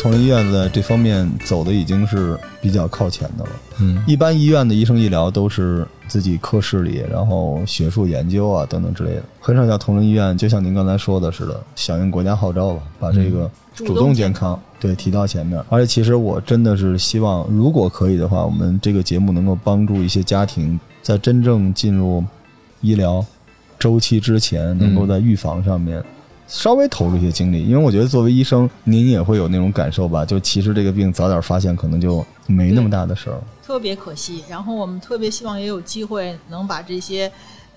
同仁医院在这方面走的已经是比较靠前的了。嗯一般医院的医生医疗都是自己科室里，然后学术研究啊等等之类的，很少像同仁医院，就像您刚才说的似的，响应国家号召吧，把这个主主动健康对提到前面。而且其实我真的是希望，如果可以的话，我们这个节目能够帮助一些家庭在真正进入医疗周期之前，能够在预防上面。稍微投入一些精力，因为我觉得作为医生，您也会有那种感受吧？就其实这个病早点发现，可能就没那么大的事儿。特别可惜。然后我们特别希望也有机会能把这些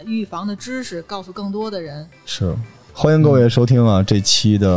预防的知识告诉更多的人。是，欢迎各位收听啊！这期的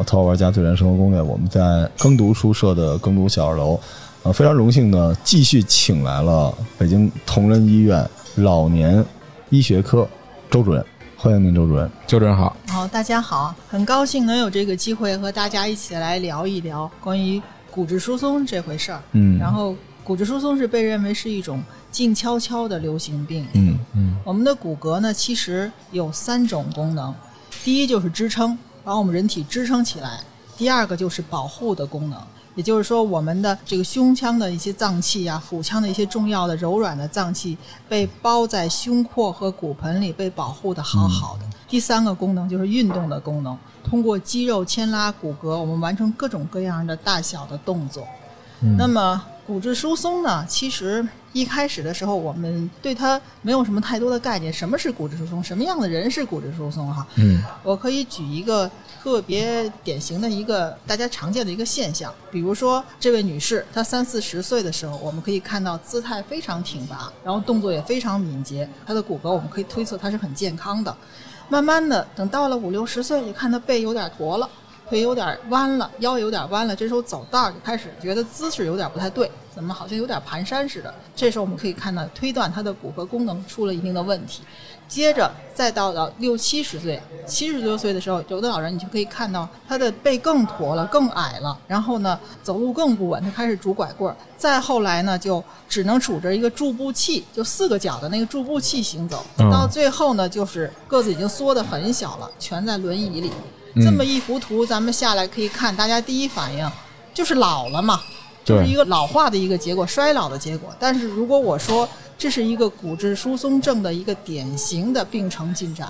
《淘宝玩家最燃生活攻略》，我们在耕读书社的耕读小二楼，呃，非常荣幸呢，继续请来了北京同仁医院老年医学科周主任，欢迎您，周主任。周主任好。好，大家好，很高兴能有这个机会和大家一起来聊一聊关于骨质疏松这回事儿。嗯，然后，骨质疏松是被认为是一种静悄悄的流行病。嗯嗯我们的骨骼呢，其实有三种功能，第一就是支撑，把我们人体支撑起来；第二个就是保护的功能，也就是说，我们的这个胸腔的一些脏器啊，腹腔的一些重要的柔软的脏器被包在胸廓和骨盆里，被保护的好好的。第三个功能就是运动的功能，通过肌肉牵拉骨骼，我们完成各种各样的大小的动作。嗯那么骨质疏松呢？其实一开始的时候，我们对它没有什么太多的概念。什么是骨质疏松？什么样的人是骨质疏松？哈，嗯我可以举一个特别典型的一个大家常见的一个现象，比如说这位女士，她三四十岁的时候，我们可以看到姿态非常挺拔，然后动作也非常敏捷，她的骨骼我们可以推测她是很健康的。慢慢的，等到了五六十岁，就看她背有点驼了。腿有点弯了，腰有点弯了，这时候走道就开始觉得姿势有点不太对，怎么好像有点蹒跚似的。这时候我们可以看到推断他的骨骼功能出了一定的问题。接着再到了六七十岁、七十多岁的时候，有的老人你就可以看到他的背更驼了、更矮了，然后呢走路更不稳，他开始拄拐棍儿。再后来呢，就只能杵着一个助步器，就四个脚的那个助步器行走。嗯到最后呢，就是个子已经缩得很小了，全在轮椅里。嗯这么一幅图，咱们下来可以看，大家第一反应就是老了嘛，就是一个老化的一个结果，衰老的结果。但是如果我说这是一个骨质疏松症的一个典型的病程进展，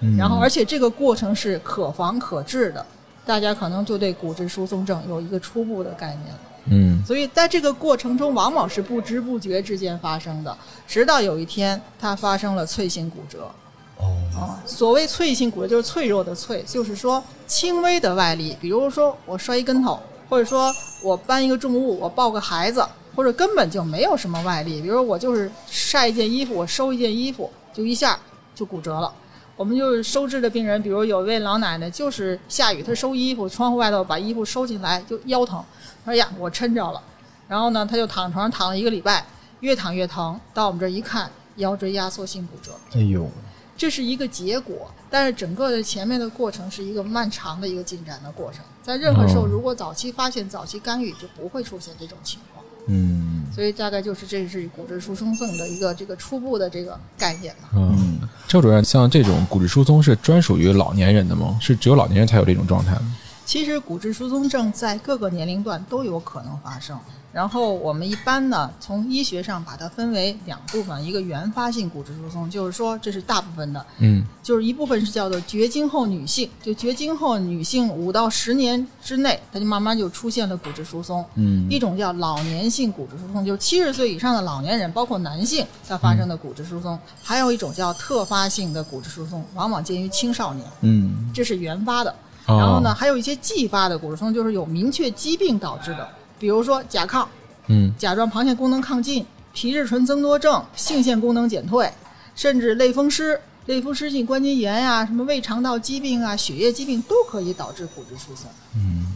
嗯然后而且这个过程是可防可治的，大家可能就对骨质疏松症有一个初步的概念了。嗯所以在这个过程中，往往是不知不觉之间发生的，直到有一天它发生了脆性骨折。哦，啊，所谓脆性骨折就是脆弱的脆，就是说轻微的外力，比如说我摔一跟头，或者说我搬一个重物，我抱个孩子，或者根本就没有什么外力，比如说我就是晒一件衣服，我收一件衣服，就一下就骨折了。我们就是收治的病人，比如有一位老奶奶，就是下雨，她收衣服，窗户外头把衣服收进来就腰疼，她说呀我抻着了，然后呢她就躺床上躺了一个礼拜，越躺越疼，到我们这儿一看，腰椎压缩性骨折。哎呦，这是一个结果，但是整个的前面的过程是一个漫长的一个进展的过程。在任何时候，哦如果早期发现、早期干预，就不会出现这种情况。嗯所以大概就是这是骨质疏松症的一个这个初步的这个概念吧。嗯，周主任，像这种骨质疏松是专属于老年人的吗？是只有老年人才有这种状态吗？其实骨质疏松症在各个年龄段都有可能发生。然后我们一般呢，从医学上把它分为两部分，一个原发性骨质疏松，就是说这是大部分的，嗯就是一部分是叫做绝经后女性，就绝经后女性五到十年之内，它就慢慢就出现了骨质疏松。嗯一种叫老年性骨质疏松，就是七十岁以上的老年人，包括男性，他发生的骨质疏松；还有一种叫特发性的骨质疏松，往往见于青少年，嗯这是原发的。哦然后呢，还有一些继发的骨质疏松，就是有明确疾病导致的，比如说甲亢、嗯甲状旁腺功能亢进、皮质醇增多症、性腺功能减退，甚至类风湿、类风湿性关节炎呀、什么胃肠道疾病啊、血液疾病都可以导致骨质疏松。嗯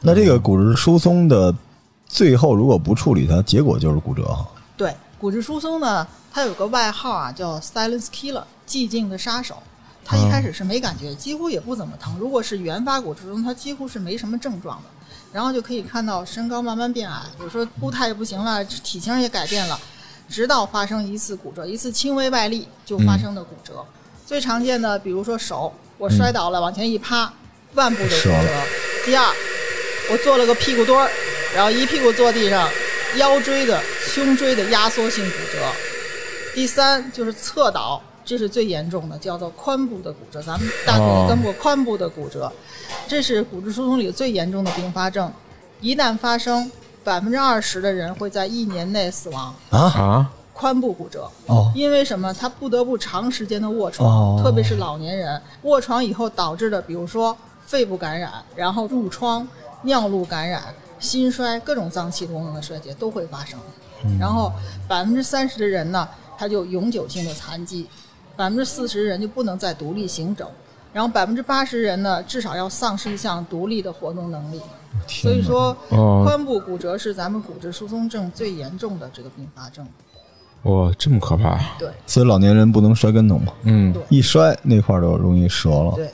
那这个骨质疏松的最后如果不处理它，结果就是骨折哈。对，骨质疏松呢，它有个外号啊，叫 “silence killer”，寂静的杀手。它一开始是没感觉，几乎也不怎么疼。如果是原发骨质疏松，它几乎是没什么症状的。然后就可以看到身高慢慢变矮，有时候步态也不行了，体型也改变了，直到发生一次骨折，一次轻微外力就发生的骨折。最常见的，比如说手我摔倒了，往前一趴，腕部的骨折折。第二，我做了个屁股墩儿，然后一屁股坐地上，腰椎的、胸椎的压缩性骨折。第三就是侧倒，这是最严重的，叫做髋部的骨折。咱们大腿哦根部髋部的骨折，这是骨质疏松里最严重的并发症。一旦发生，百分之二十的人会在一年内死亡。啊啊，髋部骨折，哦因为什么？他不得不长时间的卧床，哦特别是老年人卧床以后导致的，比如说肺部感染，然后褥疮、尿路感染、心衰，各种脏器功能的衰竭都会发生。然后百分之三十的人呢，他就永久性的残疾，百分之四十人就不能再独立行走，然后百分之八十人呢，至少要丧失一项独立的活动能力。所以说，哦髋部骨折是咱们骨质疏松症最严重的这个并发症。哇，这么可怕，对所以老年人不能摔跟头嘛，嗯，一摔那块儿就容易折了。对。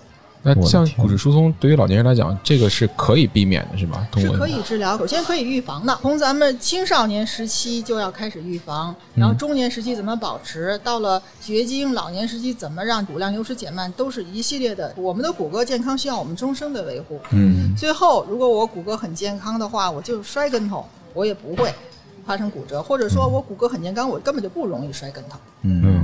那像骨质疏松对于老年人来讲，这个是可以避免的，是吧？通是可以治疗，首先可以预防的。从咱们青少年时期就要开始预防，然后中年时期怎么保持，到了绝经，老年时期怎么让骨量流失减慢，都是一系列的。我们的骨骼健康需要我们终生的维护。嗯最后，如果我骨骼很健康的话，我就摔跟头，我也不会发生骨折，或者说我骨骼很健康，我根本就不容易摔跟头。嗯，嗯。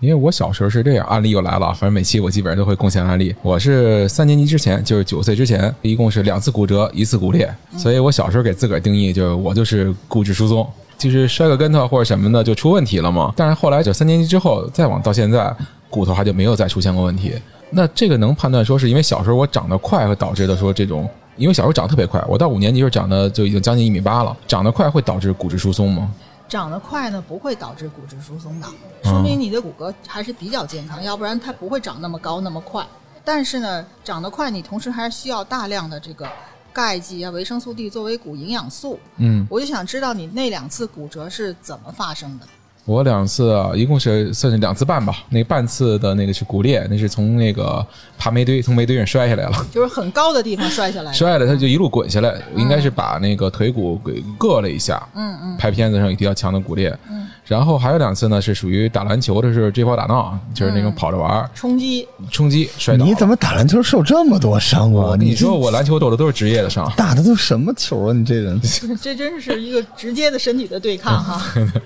因为我小时候是这样，案例又来了。反正每期我基本上都会贡献案例。我是三年级之前，就是九岁之前，一共是两次骨折，一次骨裂。所以我小时候给自个儿定义就是我就是骨质疏松，就是摔个跟头或者什么的就出问题了嘛。但是后来就三年级之后再往到现在，骨头还就没有再出现过问题。那这个能判断说是因为小时候我长得快，会导致的说这种，因为小时候长得特别快，我到五年级时候长得就已经将近一米八了，长得快会导致骨质疏松吗？长得快呢，不会导致骨质疏松的，说明你的骨骼还是比较健康，要不然它不会长那么高那么快。但是呢，长得快，你同时还是需要大量的这个钙剂啊、维生素 D 作为骨营养素。嗯，我就想知道你那两次骨折是怎么发生的？我两次啊，一共是算是两次半吧。那半次的那个是骨裂，那是从那个爬煤堆，从煤堆上摔下来了，就是很高的地方摔下来的。摔下来他就一路滚下来，应该是把那个腿骨给硌了一下。嗯嗯拍片子上有比较强的骨裂。嗯，然后还有两次呢，是属于打篮球的时候追跑打闹，就是那种跑着玩儿冲击，冲击摔倒。你怎么打篮球受这么多伤啊？你说，我篮球斗的都是职业的伤。打的都什么球啊？你这人，这真是一个直接的身体的对抗哈。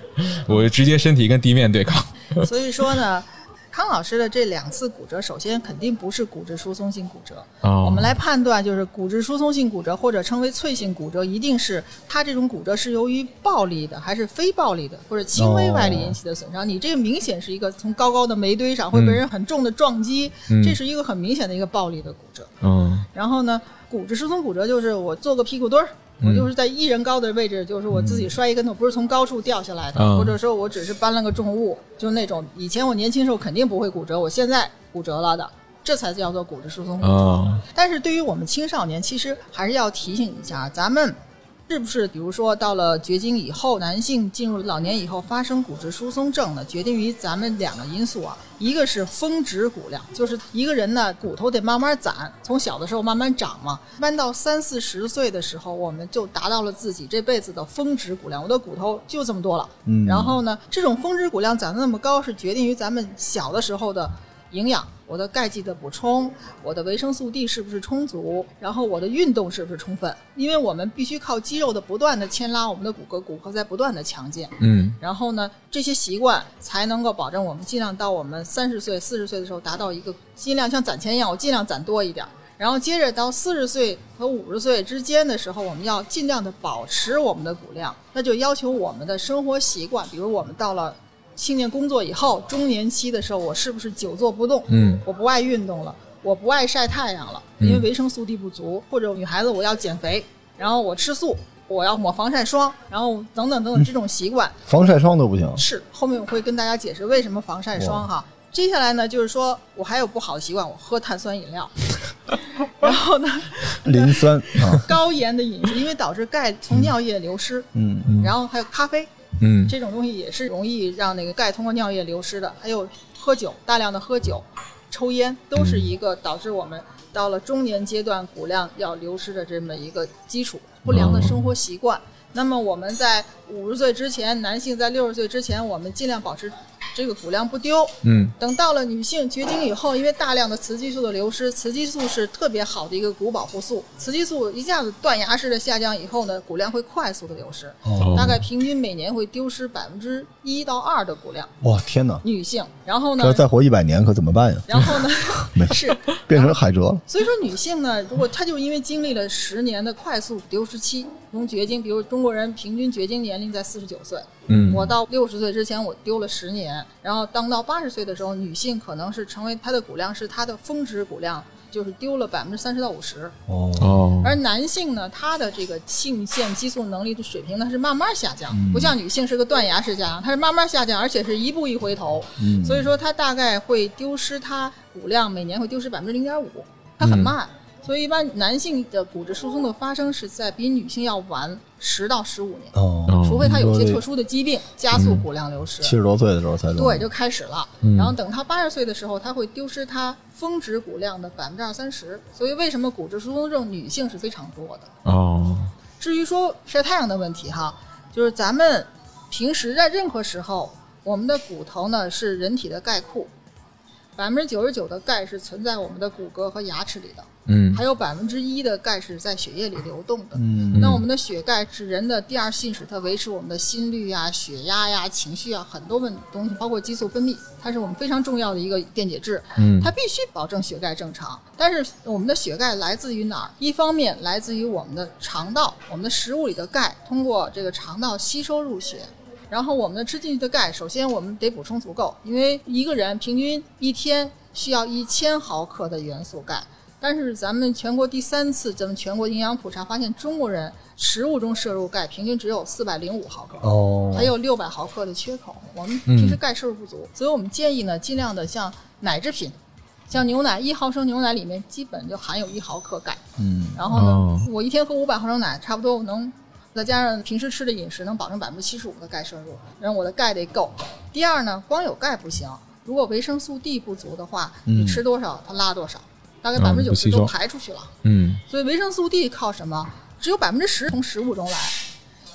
我直接身体跟地面对抗。所以说呢，康老师的这两次骨折，首先肯定不是骨质疏松性骨折。哦我们来判断，就是骨质疏松性骨折或者称为脆性骨折，一定是它这种骨折是由于暴力的，还是非暴力的，或者轻微外力引起的损伤。你这个明显是一个从高高的煤堆上会被人很重的撞击，嗯这是一个很明显的一个暴力的骨折。嗯然后呢，骨质疏松骨折就是我做个屁股墩儿。我就是在一人高的位置，就是我自己摔一跟头，不是从高处掉下来的，嗯或者说我只是搬了个重物，就那种以前我年轻时候肯定不会骨折，我现在骨折了的，这才叫做骨质疏松。骨折。啊。但是对于我们青少年，其实还是要提醒一下，咱们是不是比如说到了绝经以后，男性进入老年以后发生骨质疏松症呢？决定于咱们两个因素啊，一个是峰值骨量，就是一个人呢骨头得慢慢攒，从小的时候慢慢长嘛，一般到三四十岁的时候，我们就达到了自己这辈子的峰值骨量，我的骨头就这么多了。嗯然后呢，这种峰值骨量攒得那么高，是决定于咱们小的时候的营养，我的钙剂的补充，我的维生素 D 是不是充足，然后我的运动是不是充分？因为我们必须靠肌肉的不断的牵拉我们的骨骼，骨骼在不断的强健。嗯然后呢，这些习惯才能够保证我们尽量到我们三十岁、四十岁的时候达到一个尽量像攒钱一样，我尽量攒多一点儿。然后接着到四十岁和五十岁之间的时候，我们要尽量的保持我们的骨量，那就要求我们的生活习惯，比如我们到了青年工作以后，中年期的时候，我是不是久坐不动？嗯我不爱运动了，我不爱晒太阳了，因为维生素 D 不足，或者女孩子我要减肥，然后我吃素，我要抹防晒霜，然后等等等等这种习惯。防晒霜都不行。是，后面我会跟大家解释为什么防晒霜哈。接下来呢，就是说我还有不好的习惯，我喝碳酸饮料，然后呢，磷酸啊，高盐的饮食，因为导致钙从尿液流失，嗯，然后还有咖啡嗯这种东西也是容易让那个钙通过尿液流失的，还有喝酒，大量的喝酒、抽烟，都是一个导致我们到了中年阶段骨量要流失的这么一个基础。不良的生活习惯。那么我们在五十岁之前，男性在六十岁之前，我们尽量保持这个骨量不丢。嗯等到了女性绝经以后，因为大量的雌激素的流失，雌激素是特别好的一个骨保护素，雌激素一下子断崖式的下降以后呢，骨量会快速的流失，哦，大概平均每年会丢失百分之一到二的骨量。哇，天哪！女性，然后呢这要，再活一百年可怎么办呀？然后呢 没 事变成海蜇了。所以说，女性呢，如果她就因为经历了十年的快速丢失期，从绝经，比如中国人平均绝经年龄在四十九岁，嗯，我到六十岁之前我丢了十年，然后当到八十岁的时候，女性可能是成为她的骨量是她的峰值骨量，就是丢了百分之三十到五十，哦，哦，而男性呢，他的这个性腺激素能力的水平呢是慢慢下降，不像女性是个断崖式下降，它是慢慢下降，而且是一步一回头，嗯。所以说它大概会丢失它骨量每年会丢失百分之零点五，它很慢。所以，一般男性的骨质疏松的发生是在比女性要晚十到十五年，除非他有一些特殊的疾病加速骨量流失。七十多岁的时候才对，就开始了。嗯然后等他八十岁的时候，他会丢失他峰值骨量的百分之二三十。所以为什么骨质疏松症女性是非常多的？哦，至于说晒太阳的问题哈，就是咱们平时在任何时候，我们的骨头呢是人体的钙库，百分之九十九的钙是存在我们的骨骼和牙齿里的，嗯还有百分之一的钙是在血液里流动的。嗯那我们的血钙是人的第二信使，它维持我们的心率呀、血压呀、情绪啊很多问东西，包括激素分泌，它是我们非常重要的一个电解质。嗯它必须保证血钙正常。但是我们的血钙来自于哪儿？一方面来自于我们的肠道，我们的食物里的钙通过这个肠道吸收入血。然后我们的吃进去的钙，首先我们得补充足够，因为一个人平均一天需要一千毫克的元素钙。但是咱们全国第三次咱们全国营养普查发现，中国人食物中摄入钙平均只有四百零五毫克。哦，还有六百毫克的缺口，我们平时钙摄入不足，所以我们建议呢，尽量的像奶制品，像牛奶，一毫升牛奶里面基本就含有一毫克钙。嗯然后呢，哦我一天喝五百毫升奶，差不多我能再加上平时吃的饮食，能保证百分之七十五的钙摄入，然后我的钙得够。第二呢，光有钙不行，如果维生素 D 不足的话，你吃多少它拉多少，大概百分之九十都排出去了。嗯所以维生素 D 靠什么？只有百分之十从食物中来，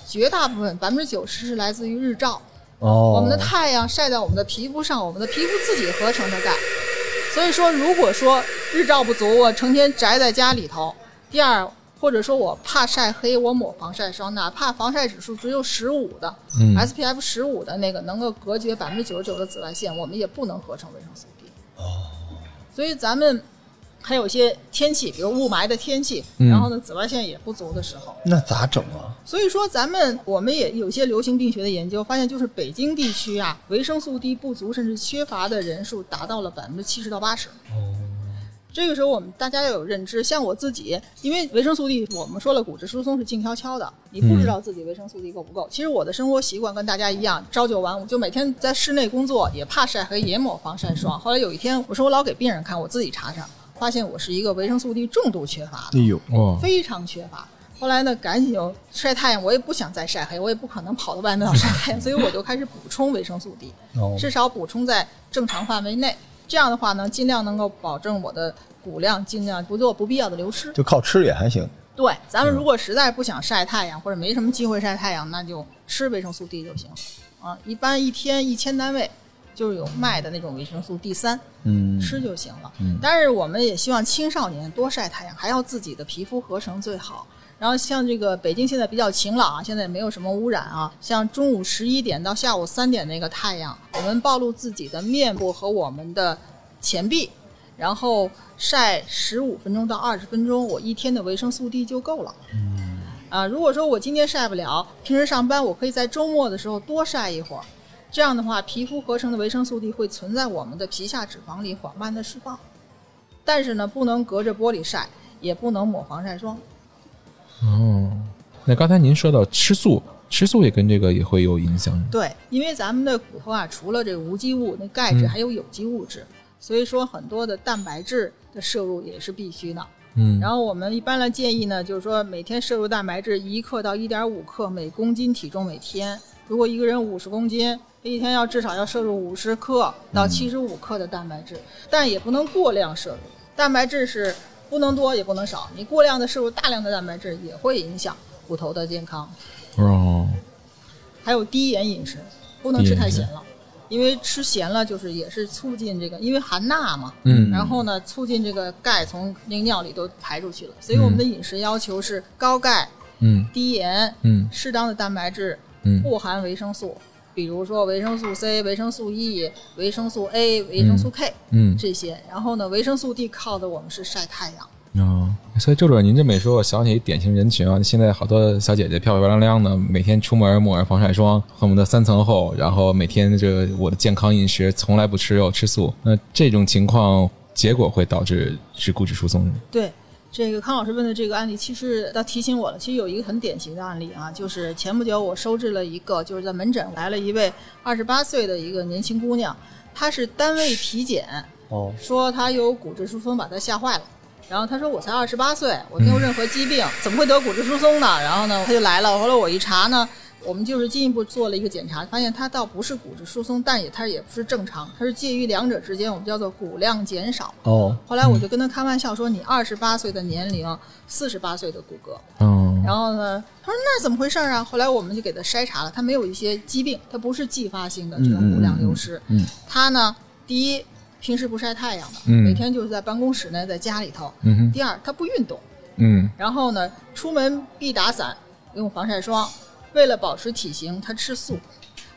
绝大部分百分之九十是来自于日照。哦，我们的太阳晒在我们的皮肤上，我们的皮肤自己合成的钙。所以说，如果说日照不足，我成天宅在家里头；第二，或者说我怕晒黑，我抹防晒霜，哪怕防晒指数只有十五的、嗯 SPF 十五的那个能够隔绝百分之九十九的紫外线，我们也不能合成维生素 D。哦，所以咱们还有一些天气，比如雾霾的天气，嗯然后呢紫外线也不足的时候，那咋整啊？所以说，咱们我们也有些流行病学的研究发现，就是北京地区啊，维生素 D 不足甚至缺乏的人数达到了百分之七十到八十。这个时候，我们大家要有认知。像我自己，因为维生素 D，我们说了，骨质疏松是静悄悄的，你不知道自己维生素 D 够不够。其实我的生活习惯跟大家一样，朝九晚五，就每天在室内工作，也怕晒黑，也抹防晒霜。后来有一天，我说我老给病人看，我自己查查，发现我是一个维生素 D 重度缺乏的哎。呦，哇非常缺乏。后来呢，赶紧就晒太阳，我也不想再晒黑，我也不可能跑到外面要晒太阳，所以我就开始补充维生素 D，哦至少补充在正常范围内。这样的话呢，尽量能够保证我的骨量，尽量不做不必要的流失。就靠吃也还行。对，咱们如果实在不想晒太阳，或者没什么机会晒太阳，那就吃维生素 D 就行。啊，一般一天一千单位，就是有卖的那种维生素 D 三，嗯，吃就行了。嗯但是我们也希望青少年多晒太阳，还要自己的皮肤合成最好。然后像这个北京现在比较晴朗啊，现在也没有什么污染啊。像中午十一点到下午三点那个太阳，我们暴露自己的面部和我们的前臂，然后晒十五分钟到二十分钟，我一天的维生素 D 就够了。啊，如果说我今天晒不了，平时上班我可以在周末的时候多晒一会儿，这样的话，皮肤合成的维生素 D 会存在我们的皮下脂肪里缓慢的释放。但是呢，不能隔着玻璃晒，也不能抹防晒霜。哦，那刚才您说到吃素，吃素也跟这个也会有影响。对，因为咱们的骨头啊，除了这个无机物、那钙质，嗯还有有机物质，所以说很多的蛋白质的摄入也是必须的。嗯，然后我们一般来建议呢，就是说每天摄入蛋白质一克到一点五克每公斤体重每天。如果一个人五十公斤，一天要至少要摄入五十克到七十五克的蛋白质，但也不能过量摄入。蛋白质是不能多也不能少，你过量的摄入大量的蛋白质也会影响骨头的健康。哦，还有低盐饮食，不能吃太咸了。因为吃咸了就是也是促进这个，因为含钠嘛，嗯。然后呢促进这个钙从那个尿里都排出去了，所以我们的饮食要求是高钙、嗯。低盐、嗯。适当的蛋白质，嗯。不含维生素，比如说维生素 C、维生素 E、维生素 A、维生素 K、嗯这些。然后呢，维生素 D 靠的我们是晒太阳。哦，所以周主任，您这么一说，我想起典型人群啊，现在好多小姐姐漂漂亮亮的，每天出门抹上防晒霜，恨不得三层厚，然后每天这个我的健康饮食从来不吃肉吃素，那这种情况结果会导致是骨质疏松。对。这个康老师问的这个案例，其实他提醒我了。其实有一个很典型的案例啊，就是前不久我收治了一个，就是在门诊来了一位二十八岁的一个年轻姑娘，她是单位体检，哦，说她有骨质疏松，把她吓坏了。然后她说我才二十八岁，我没有任何疾病，怎么会得骨质疏松呢？然后呢，她就来了。后来我一查呢，我们就是进一步做了一个检查，发现他倒不是骨质疏松，但也他也不是正常，它是介于两者之间，我们叫做骨量减少。哦，后来我就跟他开玩笑说，你二十八岁的年龄，四十八岁的骨骼。嗯然后呢，他说那怎么回事啊？后来我们就给他筛查了，他没有一些疾病，他不是继发性的这种骨量流失。嗯他呢，第一平时不晒太阳的，嗯每天就是在办公室内，在家里头。嗯哼第二，他不运动，嗯然后呢，出门必打伞，用防晒霜。为了保持体型，他吃素，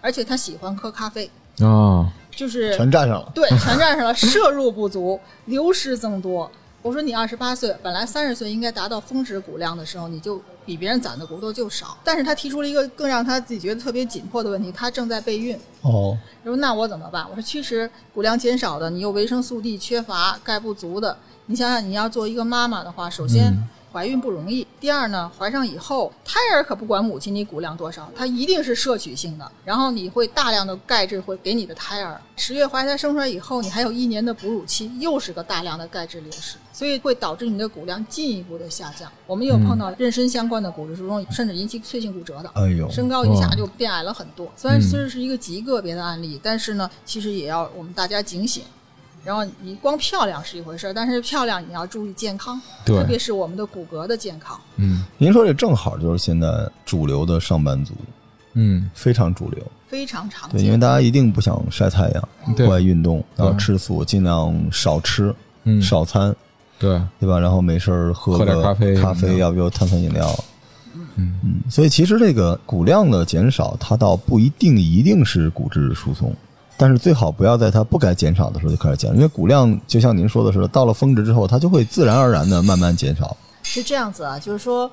而且他喜欢喝咖啡，啊就是全占上了。对，全占上了，摄入不足，流失增多。我说你二十八岁，本来三十岁应该达到峰值骨量的时候，你就比别人攒的骨头就少。但是他提出了一个更让他自己觉得特别紧迫的问题，他正在备孕。哦，他说那我怎么办？我说其实骨量减少的，你有维生素 D 缺乏、钙不足的，你想想你要做一个妈妈的话，首先。怀孕不容易，第二呢，怀上以后，胎儿可不管母亲你骨量多少，它一定是摄取性的，然后你会大量的钙质会给你的胎儿。十月怀胎生出来以后，你还有一年的哺乳期，又是个大量的钙质流失，所以会导致你的骨量进一步的下降。我们有碰到妊娠相关的骨质疏松，甚至引起脆性骨折的。哎呦，身高一下就变矮了很多。虽然虽然是一个极个别的案例，但是呢，其实也要我们大家警醒。然后你光漂亮是一回事儿，但是漂亮你要注意健康，对特别是我们的骨骼的健康。嗯您说这正好就是现在主流的上班族，嗯非常主流。非常常对，因为。大家一定不想晒太阳，对不爱运动，然后吃素，尽量少吃，嗯少餐，对对吧？然后没事儿喝喝点咖啡咖啡，要不就碳酸饮料。嗯嗯，所以其实这个骨量的减少，它倒不一定一定是骨质疏松，但是最好不要在它不该减少的时候就开始减，因为骨量就像您说的似的，到了峰值之后，它就会自然而然的慢慢减少。是这样子啊，就是说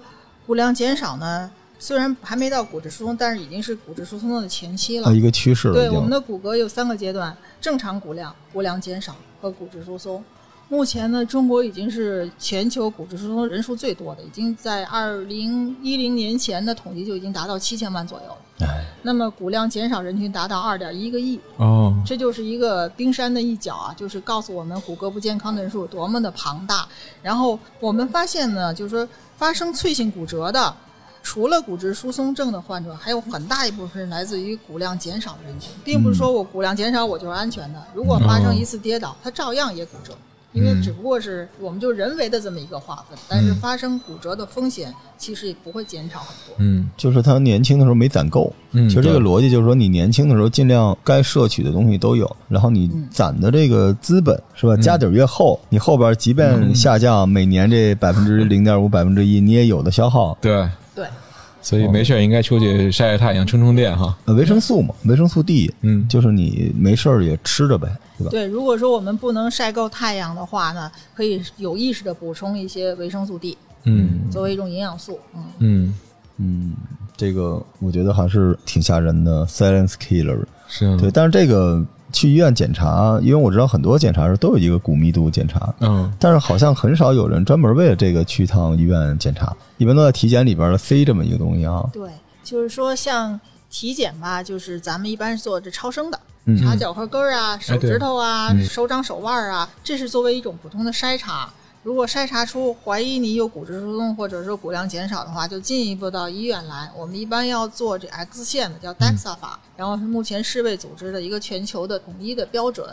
骨量减少呢，虽然还没到骨质疏松，但是已经是骨质疏松的前期了它。一个趋势了，对，我们的骨骼有三个阶段：正常骨量、骨量减少和骨质疏松。目前呢，中国已经是全球骨质疏松人数最多的，已经在二零一零年前的统计就已经达到七千万左右了。哎，那么骨量减少人群达到二点一个亿，哦这就是一个冰山的一角啊，就是告诉我们骨骼不健康的人数有多么的庞大。然后我们发现呢，就是说发生脆性骨折的，除了骨质疏松症的患者，还有很大一部分是来自于骨量减少的人群，并不是说我骨量减少我就是安全的。如果发生一次跌倒，它照样也骨折。因为只不过是我们就人为的这么一个划分，但是发生骨折的风险其实也不会减少很多。嗯就是他年轻的时候没攒够。嗯其实这个逻辑就是说，你年轻的时候尽量该摄取的东西都有，然后你嗯攒的这个资本是吧，家底儿越厚，你后边即便下降，每年这百分之 零点五、百分之一，你也有的消耗。对，对，所以没事儿应该出去晒晒太阳充充电哈。呃，维生素嘛，维生素 D，嗯就是你没事儿也吃着呗，对吧？对，如果说我们不能晒够太阳的话呢，可以有意识的补充一些维生素 D，嗯作为一种营养素。嗯，嗯，嗯，这个我觉得还是挺吓人的，silence killer。是啊对，但是这个去医院检查，因为我知道很多检查是都有一个骨密度检查，嗯但是好像很少有人专门为了这个去一趟医院检查，一般都在体检里边儿塞这么一个东西啊。对，就是说像体检吧，就是咱们一般是做这超声的。嗯。查脚后跟儿啊、手指头啊、嗯。手掌、手腕儿啊，这是作为一种普通的筛查。如果筛查出怀疑你有骨质疏松或者说骨量减少的话，就进一步到医院来。我们一般要做这 X 线的，叫 DEXA 法，然后是目前世卫组织的一个全球的统一的标准，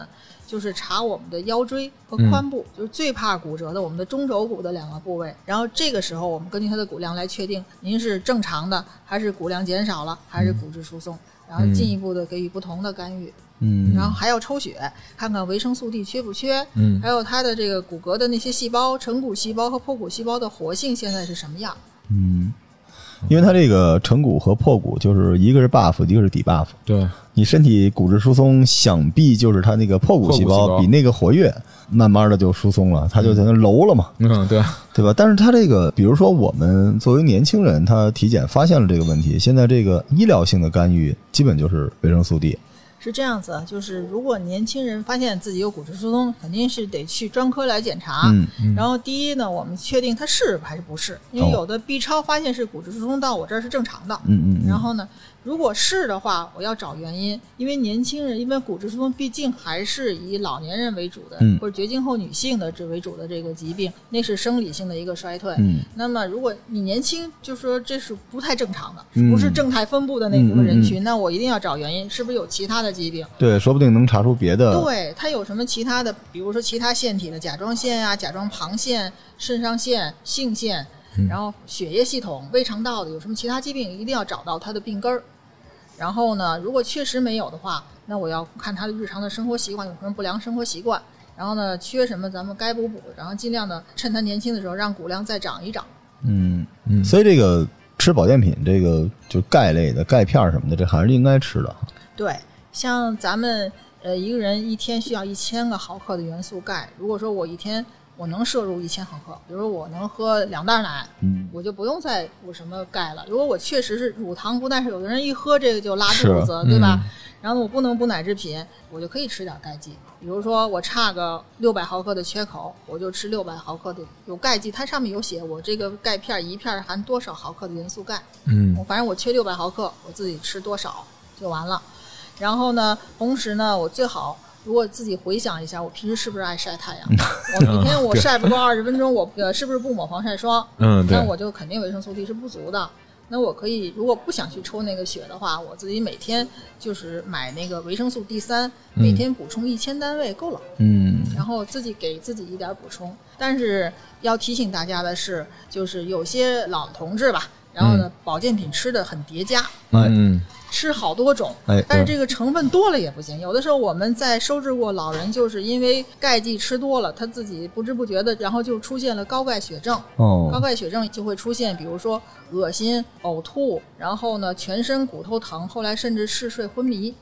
就是查我们的腰椎和髋部，就是最怕骨折的我们的中轴骨的两个部位。然后这个时候我们根据它的骨量来确定您是正常的，还是骨量减少了，还是骨质疏松，然后进一步的给予不同的干预。嗯，然后还要抽血，看看维生素 D 缺不缺，嗯还有它的这个骨骼的那些细胞，成骨细胞和破骨细胞的活性现在是什么样？嗯，因为它这个成骨和破骨就是一个是 buff，一个是底 buff。对，你身体骨质疏松，想必就是它那个破骨细胞胞比那个活跃，慢慢的就疏松了，它就在那楼了嘛，嗯，对，对吧？但是它这个，比如说我们作为年轻人，他体检发现了这个问题，现在这个医疗性的干预基本就是维生素 D。是这样子，就是如果年轻人发现自己有骨质疏松，肯定是得去专科来检查。嗯然后第一呢，我们确定他是还是不是，因为有的 B 超发现是骨质疏松到我这儿是正常的。嗯嗯嗯。然后呢，如果是的话，我要找原因，因为年轻人因为骨质疏松毕竟还是以老年人为主的，嗯或者绝经后女性的这为主的这个疾病，那是生理性的一个衰退。嗯那么如果你年轻，就说这是不太正常的，嗯不是正态分布的那部分人群，嗯那我一定要找原因，是不是有其他的疾病？对，说不定能查出别的。对，它有什么其他的，比如说其他腺体的甲状腺啊、甲状旁腺、肾上腺、性腺，然后血液系统、胃肠道的有什么其他疾病，一定要找到它的病根儿。然后呢，如果确实没有的话，那我要看他的日常的生活习惯有什么不良生活习惯。然后呢，缺什么咱们该补补，然后尽量的趁他年轻的时候让骨量再长一长。嗯嗯所以这个吃保健品，这个就钙类的钙片什么的，这还是应该吃的。对，像咱们呃一个人一天需要一千个毫克的元素钙，如果说我一天我能摄入一千毫克，比如说我能喝两袋奶，嗯，我就不用再补什么钙了。如果我确实是乳糖不耐受，有的人一喝这个就拉肚子，对吧？嗯然后我不能补奶制品，我就可以吃点钙剂。比如说我差个六百毫克的缺口，我就吃六百毫克的有钙剂，它上面有写我这个钙片一片含多少毫克的元素钙。嗯我反正我缺六百毫克，我自己吃多少就完了。然后呢，同时呢，我最好如果自己回想一下，我平时是不是爱晒太阳？我 每天我晒不够二十分钟，我呃是不是不抹防晒霜？嗯，对那，我就肯定维生素 D 是不足的。那我可以，如果不想去抽那个血的话，我自己每天就是买那个维生素 D 三，每天补充一千单位够了。嗯然后自己给自己一点补充。但是要提醒大家的是，就是有些老同志吧，然后呢，保健品吃的很叠加，嗯吃好多种，哎但是这个成分多了也不行。有的时候我们在收治过老人，就是因为钙剂吃多了，他自己不知不觉的，然后就出现了高钙血症。哦高哦，钙血症就会出现，比如说恶心、呕吐，然后呢全身骨头疼，后来甚至嗜睡、昏迷。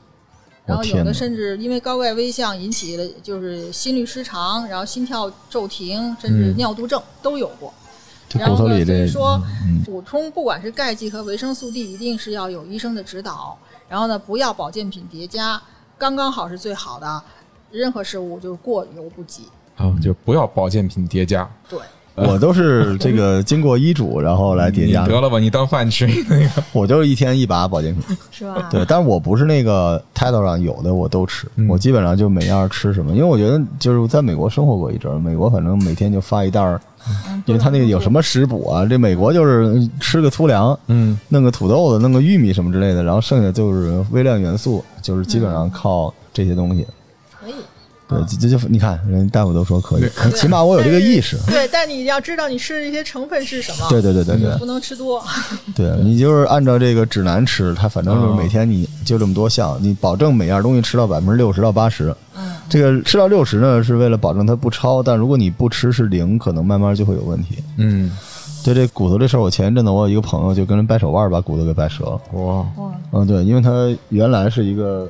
然后有的甚至因为高钙危象引起的就是心律失常，然后心跳骤停，甚至嗯尿毒症都有过。这然后呢，骨头里这所以说嗯补充不管是钙剂和维生素 D，一定是要有医生的指导。然后呢，不要保健品叠加，刚刚好是最好的。任何事物就过犹不及。啊，就不要保健品叠加。对，我都是这个经过医嘱，然后来叠加得了吧，你当饭吃那个。我就是一天一把保健品，是吧？对，但是我不是那个 title 上有的我都吃，嗯我基本上就每样吃什么，因为我觉得就是在美国生活过一阵儿，美国反正每天就发一袋儿，嗯因为他那个有什么食补啊，这美国就是吃个粗粮，嗯弄个土豆子，弄个玉米什么之类的，然后剩下就是微量元素，就是基本上靠这些东西。对，这这就你看，人大夫都说可以，起码我有这个意识。对，但你要知道你吃的这些成分是什么，对对对对对不能吃多。对，你就是按照这个指南吃，它反正就是每天你就这么多项，你保证每样东西吃到百分之六十到八十。嗯，这个吃到六十呢，是为了保证它不超，但如果你不吃是零，可能慢慢就会有问题。嗯，对这骨头这事儿，我前一阵子我有一个朋友就跟人掰手腕把骨头给掰折了。哇，哇，嗯，对，因为他原来是一个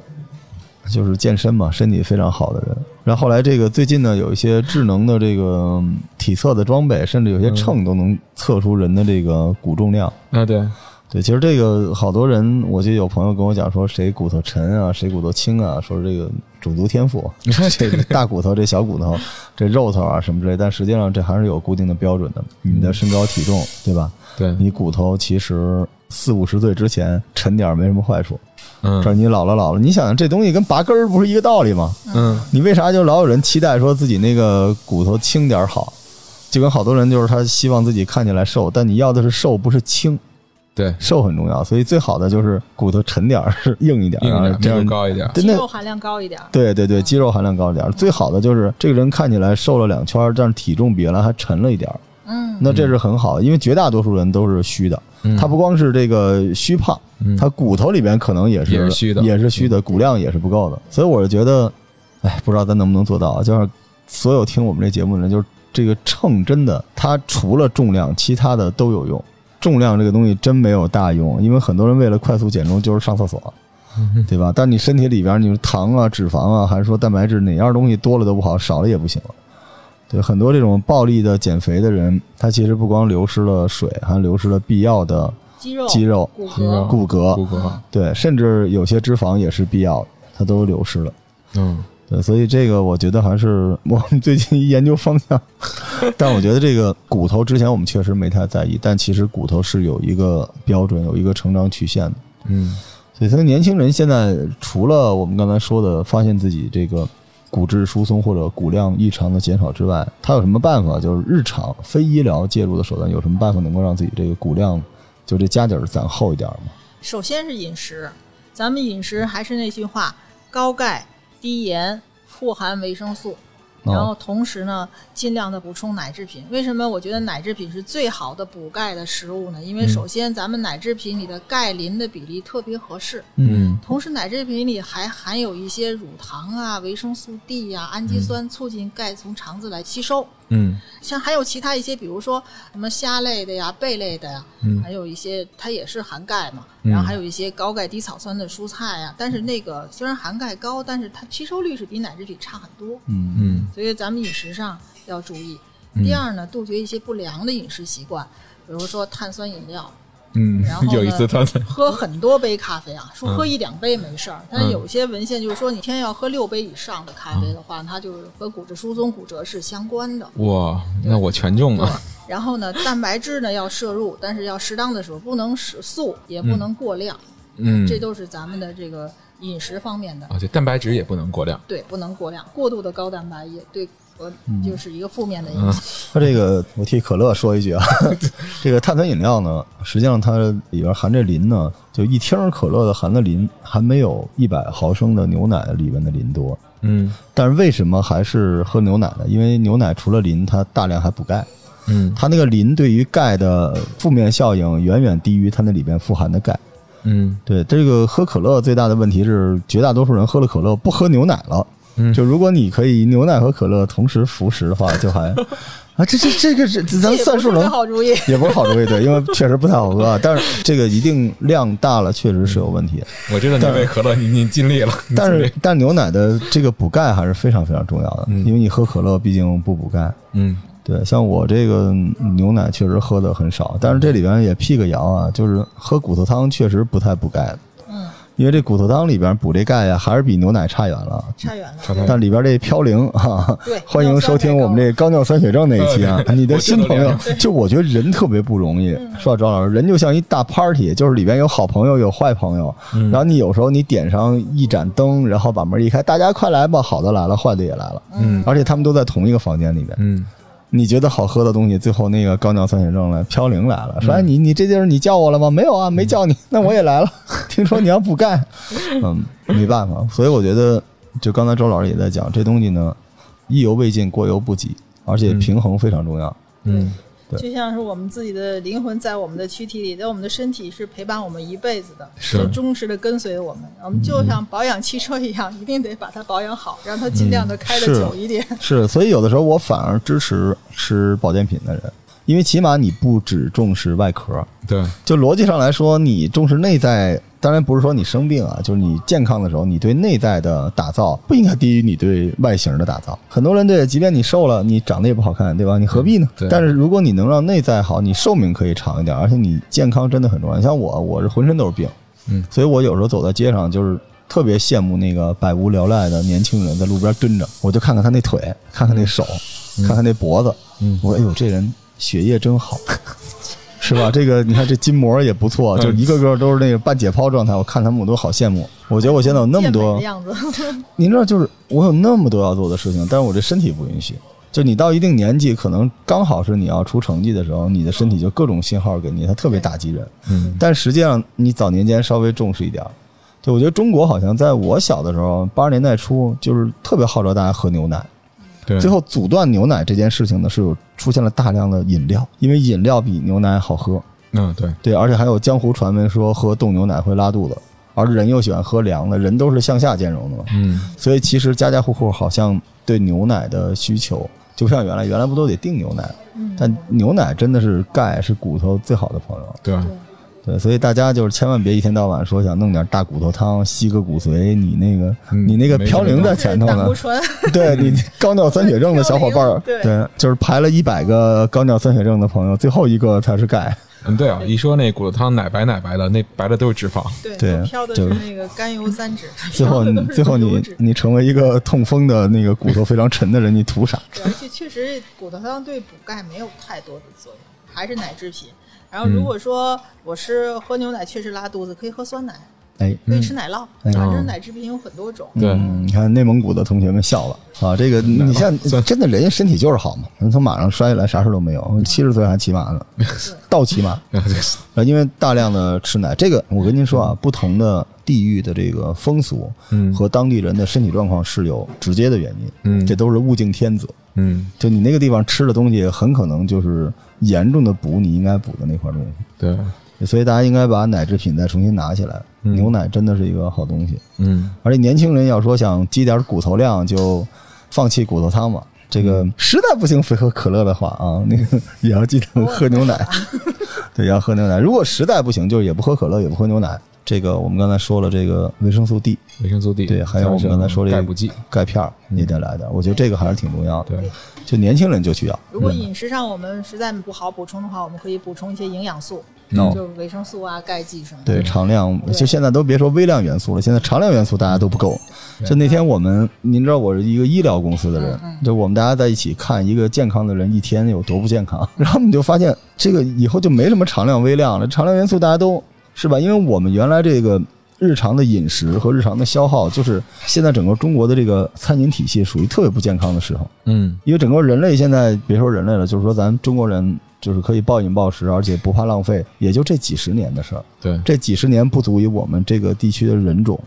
就是健身嘛，身体非常好的人。然后后来这个最近呢，有一些智能的这个嗯体测的装备，甚至有些秤都能测出人的这个骨重量。啊对，对，其实这个好多人，我记得有朋友跟我讲说，谁骨头沉啊，谁骨头轻啊，说这个种族天赋，这个大骨头、这小骨头、这肉头啊什么之类，但实际上这还是有固定的标准的，你的身高体重，对吧？对，你骨头其实四五十岁之前沉点没什么坏处，嗯这你老了老了，你想想这东西跟拔根儿不是一个道理吗？嗯你为啥就老有人期待说自己那个骨头轻点儿好？就跟好多人就是他希望自己看起来瘦，但你要的是瘦，不是轻，对，瘦很重要，所以最好的就是骨头沉点儿，是硬一点儿，这样高一点。肌肉含量高一点儿。对对对，肌肉含量高一点儿。最好的就是这个人看起来瘦了两圈，但是体重比原来还沉了一点儿，嗯，那这是很好，因为绝大多数人都是虚的，嗯他不光是这个虚胖，嗯他骨头里边可能也是也是虚的也是虚的，骨量也是不够的。所以我是觉得，哎，不知道咱能不能做到啊？就是所有听我们这节目的人，就是这个秤真的，它除了重量，其他的都有用。重量这个东西真没有大用，因为很多人为了快速减重就是上厕所，对吧？但你身体里边，你说糖啊、脂肪啊，还是说蛋白质，哪样东西多了都不好，少了也不行了。对，很多这种暴力的减肥的人，他其实不光流失了水，还流失了必要的肌肉、肌肉、骨骼，骨骼，骨骼，对，甚至有些脂肪也是必要的，它都流失了。嗯对，所以这个我觉得还是我们最近一研究方向，但我觉得这个骨头之前我们确实没太在意，但其实骨头是有一个标准，有一个成长曲线的。嗯所以，他年轻人现在除了我们刚才说的发现自己这个骨质疏松或者骨量异常的减少之外，它有什么办法？就是日常非医疗介入的手段，有什么办法能够让自己这个骨量就这家底儿攒厚一点吗？首先是饮食，咱们饮食还是那句话，高钙、低盐、富含维生素。哦然后同时呢，尽量的补充奶制品。为什么我觉得奶制品是最好的补钙的食物呢？因为首先咱们奶制品里的钙磷的比例特别合适，嗯同时奶制品里还含有一些乳糖啊、维生素 D 呀、氨基酸，促进钙从肠子来吸收。嗯。像还有其他一些，比如说什么虾类的呀、贝类的呀，嗯。还有一些它也是含钙嘛，嗯。然后还有一些高钙低草酸的蔬菜呀。但是那个虽然含钙高，但是它吸收率是比奶制品差很多，嗯嗯。所以咱们饮食上要注意。嗯。第二呢，杜绝一些不良的饮食习惯，比如说碳酸饮料，嗯然后，呢有一次他在喝很多杯咖啡啊，说嗯喝一两杯没事儿，但是有些文献就是说，你天要喝六杯以上的咖啡的话，它就是和骨质疏松、骨折是相关的。哇，那我全中了。，然后呢，蛋白质呢要摄入，但是要适当的时候，不能食素，也不能过量，嗯，这都是咱们的这个饮食方面的。而且蛋白质也不能过量。对，不能过量，过度的高蛋白也对我就是一个负面的影嗯响。它这个我替可乐说一句啊，这个碳酸饮料呢，实际上它里边含这磷呢，就一听可乐的含的磷还没有一百毫升的牛奶里面的磷多。嗯但是为什么还是喝牛奶呢？因为牛奶除了磷，它大量还补钙，嗯它那个磷对于钙的负面效应远远低于它那里边富含的钙。嗯对，这个喝可乐最大的问题是，绝大多数人喝了可乐不喝牛奶了。嗯就如果你可以牛奶和可乐同时服食的话，就还 啊，这这这个是咱这也不是个算数能好主意。也不是好主意，对，因为确实不太好喝啊。但是这个一定量大了，确实是有问题。我知道你为可乐，你你尽力了。但是但牛奶的这个补钙还是非常非常重要的，嗯因为你喝可乐毕竟不补钙。嗯对，像我这个牛奶确实喝的很少，但是这里边也辟个谣啊，就是喝骨头汤确实不太补钙的，嗯，因为这骨头汤里边补这钙呀，还是比牛奶差远了。差远了。但里边这嘌呤啊，对 欢迎收听我们这高尿酸血症那一期啊。你的新朋友，就我觉得人特别不容易。说到赵老师，人就像一大 party，就是里边有好朋友，有坏朋友。然后你有时候你点上一盏灯，然后把门一开，大家快来吧，好的来了，坏的也来了。嗯而且他们都在同一个房间里面。嗯你觉得好喝的东西，最后那个高尿酸血症来，飘零来了，说哎你你这地儿你叫我了吗？没有啊，没叫你，那我也来了。听说你要补钙，嗯，没办法。所以我觉得，就刚才周老师也在讲，这东西呢，意犹未尽，过犹不及，而且平衡非常重要。嗯对就像是我们自己的灵魂在我们的躯体里，在我们的身体是陪伴我们一辈子的，是忠实的跟随我们。我们就像保养汽车一样，一定得把它保养好，让它尽量的开的久一点。是，所以有的时候我反而支持吃保健品的人，因为起码你不只重视外壳，对就逻辑上来说，你重视内在，当然不是说你生病啊，就是你健康的时候，你对内在的打造不应该低于你对外形的打造。很多人对，即便你瘦了，你长得也不好看，对吧？你何必呢？对但是如果你能让内在好，你寿命可以长一点，而且你健康真的很重要。像我，我是浑身都是病，嗯，所以我有时候走在街上就是。特别羡慕那个百无聊赖的年轻人在路边蹲着，我就看看他那腿，看看那手，看看那脖子，嗯我说哎呦，这人血液真好，是吧？这个你看这筋膜也不错，就一个个都是那个半解剖状态，我看他们我都好羡慕。我觉得我现在有那么多，样子，您知道，就是我有那么多要做的事情，但是我这身体不允许。就你到一定年纪，可能刚好是你要出成绩的时候，你的身体就各种信号给你，它特别打击人。嗯但实际上，你早年间稍微重视一点儿。就我觉得中国好像在我小的时候，八十年代初，就是特别号召大家喝牛奶。对，最后阻断牛奶这件事情呢，是有出现了大量的饮料，因为饮料比牛奶好喝。嗯对，对，而且还有江湖传闻说喝冻牛奶会拉肚子，而人又喜欢喝凉的，人都是向下兼容的嘛。嗯所以其实家家户户好像对牛奶的需求，就不像原来，原来不都得订牛奶？嗯，但牛奶真的是钙，是骨头最好的朋友。对，对，所以大家就是千万别一天到晚说想弄点大骨头汤吸个骨髓，你那个、嗯你那个嘌呤在前头呢对你高尿酸血症的小伙伴儿，对对，就是排了一百个高尿酸血症的朋友，最后一个才是钙。嗯对啊，一说那骨头汤奶白奶白的，那白的都是脂肪。对，飘的就是那个甘油三酯，最后最后你你成为一个痛风的那个骨头非常沉的人，你图啥？而且确实骨头汤对补钙没有太多的作用，还是奶制品。然后如果说我是喝牛奶确实拉肚子，可以喝酸奶，哎，可以吃奶酪，嗯反正奶制品有很多种。对。嗯，你看内蒙古的同学们笑了啊，这个你像真的人家身体就是好嘛，人从马上摔下来啥事都没有，七十岁还骑马呢，倒骑马。呃，因为大量的吃奶，这个我跟您说啊，不同的地域的这个风俗嗯。和当地人的身体状况是有直接的原因，嗯。这都是物竞天择。嗯，就你那个地方吃的东西，很可能就是严重的补你应该补的那块东西。对，所以大家应该把奶制品再重新拿起来。嗯牛奶真的是一个好东西，嗯而且年轻人要说想积点骨头量，就放弃骨头汤嘛。这个实在不行，非喝可乐的话啊，那个也要记得喝牛奶。对，要喝牛奶。如果实在不行，就是也不喝可乐，也不喝牛奶。这个我们刚才说了，这个维生素 D，维生素 D，对，还有我们刚才说这个钙补剂，钙片儿也得来点儿。我觉得这个还是挺重要的。对，就年轻人就需要。如果饮食上我们实在不好补充的话，我们可以补充一些营养素，哦就是维生素啊、钙剂什么的。对常量，就现在都别说微量元素了，现在常量元素大家都不够。就那天我们，您知道我是一个医疗公司的人，嗯就我们大家在一起看一个健康的人一天有多不健康，然后我们就发现这个以后就没什么常量微量了，常量元素大家都是吧？因为我们原来这个。日常的饮食和日常的消耗，就是现在整个中国的这个餐饮体系属于特别不健康的时候。嗯因为整个人类现在别说人类了，就是说咱中国人就是可以暴饮暴食，而且不怕浪费，也就这几十年的事儿。对，这几十年不足以我们这个地区的人种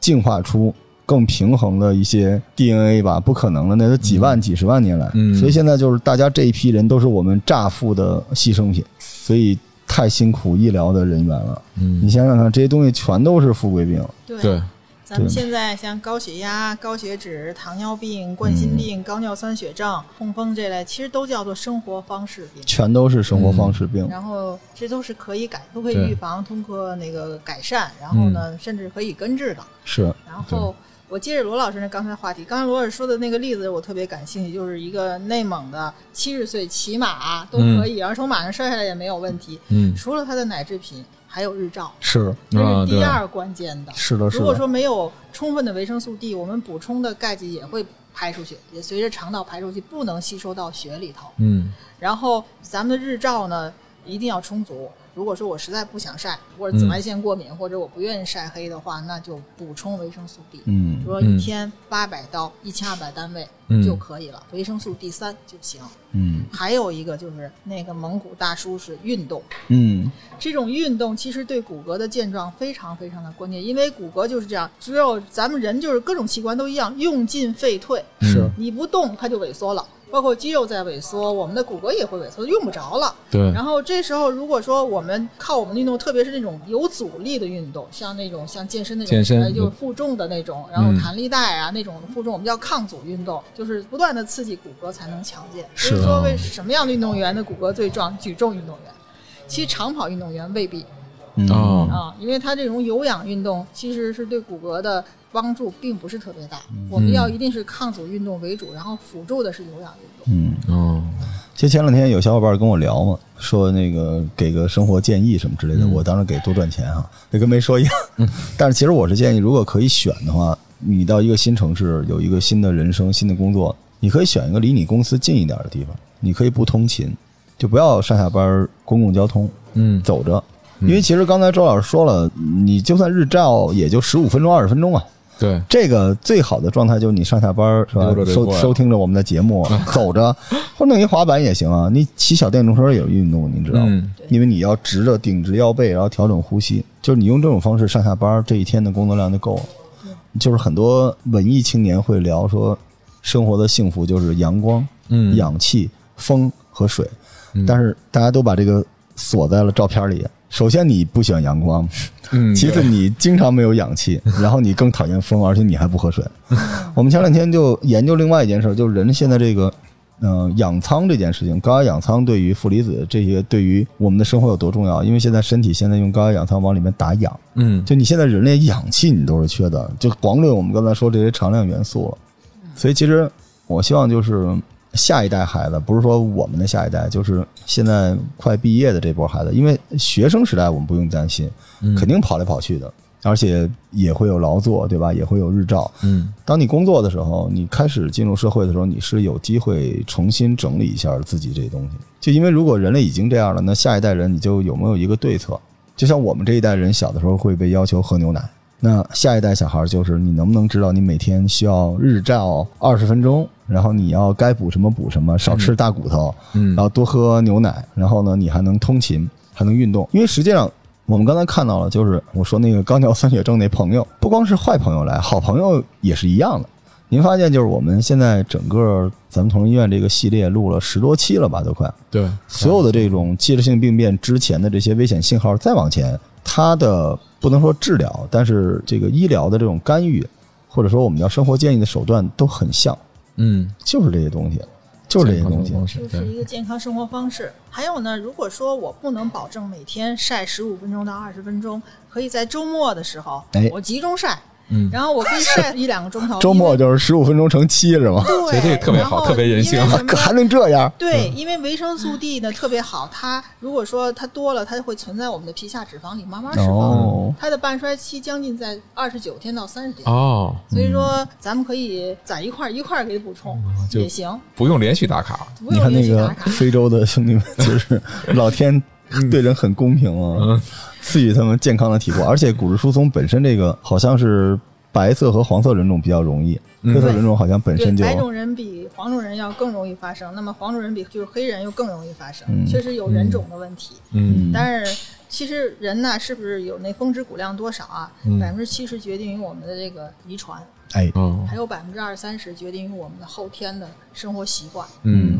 进化出更平衡的一些 DNA 吧？不可能的，那都几万、几十万年来。嗯所以现在就是大家这一批人都是我们乍富的牺牲品，所以太辛苦医疗的人员了。嗯你想想看，这些东西全都是富贵病。对对，咱们现在像高血压、高血脂、糖尿病、冠心病、高尿酸血症、痛风这类，其实都叫做生活方式病。全都是生活方式病。然后这都是可以改，都可以预防，通过那个改善，然后呢，甚至可以根治的。是，然后我接着罗老师那刚才话题，刚才罗老师说的那个例子我特别感兴趣，就是一个内蒙的七十岁骑马都可以，然后从马上摔下来也没有问题。嗯除了它的奶制品，还有日照，是，这是第二关键的。是的，是的。如果说没有充分的维生素 D，我们补充的钙剂也会排出去，也随着肠道排出去，不能吸收到血里头。嗯然后咱们的日照呢一定要充足。如果说我实在不想晒，或者紫外线过敏，或者我不愿意晒黑的话，那就补充维生素 D。嗯说一天八百到一千二百单位嗯就可以了，维生素 D 三就行。嗯还有一个就是那个蒙古大叔是运动，嗯这种运动其实对骨骼的健壮非常非常的关键，因为骨骼就是这样，只有咱们人就是各种器官都一样，用进废退，是你不动它就萎缩了。包括肌肉在萎缩，我们的骨骼也会萎缩，用不着了。对，然后这时候，如果说我们靠我们的运动，特别是那种有阻力的运动，像那种像健身那种，健身。呃就是负重的那种，然后嗯。弹力带啊、那种负重，我们叫抗阻运动，就是不断的刺激骨骼才能强健。是所以说，哦为什么样的运动员的骨骼最壮？举重运动员，其实长跑运动员未必嗯。哦啊，因为他这种有氧运动其实是对骨骼的帮助并不是特别大。嗯我们要一定是抗阻运动为主，然后辅助的是有氧运动。嗯。哦，其实前两天有小伙伴跟我聊嘛，说那个给个生活建议什么之类的，嗯我当然给多赚钱啊，这跟没说一样。但是其实我是建议，如果可以选的话，你到一个新城市，有一个新的人生、新的工作，你可以选一个离你公司近一点的地方，你可以不通勤，就不要上下班公共交通嗯走着，因为其实刚才周老师说了，你就算日照也就十五分钟、二十分钟啊。对，这个最好的状态就是你上下班是吧收收听着我们的节目，走着或者弄一滑板也行啊。你骑小电动车也有运动，你知道吗？嗯因为你要直着顶直腰背，然后调整呼吸，就是你用这种方式上下班，这一天的工作量就够了。就是很多文艺青年会聊说，生活的幸福就是阳光、嗯氧气、风和水，嗯但是大家都把这个锁在了照片里。首先，你不喜欢阳光，嗯，其次，你经常没有氧气，然后你更讨厌风，而且你还不喝水。我们前两天就研究另外一件事，就是人现在这个，嗯、氧舱这件事情，高压氧舱对于负离子这些对于我们的生活有多重要？因为现在身体现在用高压氧舱往里面打氧，嗯就你现在人类氧气你都是缺的，就光论我们刚才说这些常量元素了。所以其实我希望就是下一代孩子，不是说我们的下一代，就是现在快毕业的这波孩子，因为学生时代我们不用担心，嗯肯定跑来跑去的，而且也会有劳作，对吧？也会有日照。嗯当你工作的时候，你开始进入社会的时候，你是有机会重新整理一下自己这东西。就因为如果人类已经这样了，那下一代人你就有没有一个对策？就像我们这一代人小的时候会被要求喝牛奶，那下一代小孩就是你能不能知道你每天需要日照二十分钟，然后你要该补什么补什么，少吃大骨头，嗯然后多喝牛奶，然后呢，你还能通勤，还能运动。因为实际上，我们刚才看到了，就是我说那个高尿酸血症那朋友，不光是坏朋友来，好朋友也是一样的。您发现，就是我们现在整个咱们同仁医院这个系列录了十多期了吧，都快。对，所有的这种器质性病变之前的这些危险信号再往前，它的不能说治疗，但是这个医疗的这种干预，或者说我们叫生活建议的手段都很像，嗯，就是这些东西，就是这些东西。就是一个健康生活方式。还有呢，如果说我不能保证每天晒十五分钟到二十分钟，可以在周末的时候哎。我集中晒，嗯然后我可以晒一两个钟头。周末就是十五分钟乘七是吗？对，这个特别好特别人性 还能这样？对，因为维生素 D 呢特别好，它如果说它多了，它会存在我们的皮下脂肪里慢慢释放。哦，它的半衰期将近在二十九天到三十天，哦，所以说咱们可以攒一块一块给补充、也行，不用连续打卡，不用你看那个连续打卡。非洲的兄弟们，就是老天对人很公平啊嗯，赐予他们健康的体魄，而且骨质疏松本身这个好像是白色和黄色人种比较容易，嗯。黑色人种好像本身，就白种人比黄种人要更容易发生，那么黄种人比就是黑人又更容易发生，嗯。确实有人种的问题。嗯。但是其实人呢，是不是有那峰值骨量多少啊？嗯？百分之七十决定于我们的这个遗传，哎，哦。还有百分之二三十决定于我们的后天的生活习惯。嗯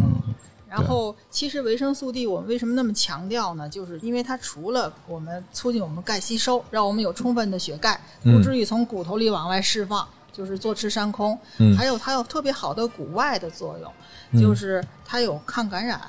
然后，其实维生素 D 我们为什么那么强调呢？就是因为它除了我们促进我们钙吸收，让我们有充分的血钙，嗯不至于从骨头里往外释放，就是坐吃山空。嗯还有它有特别好的骨外的作用，嗯就是它有抗感染，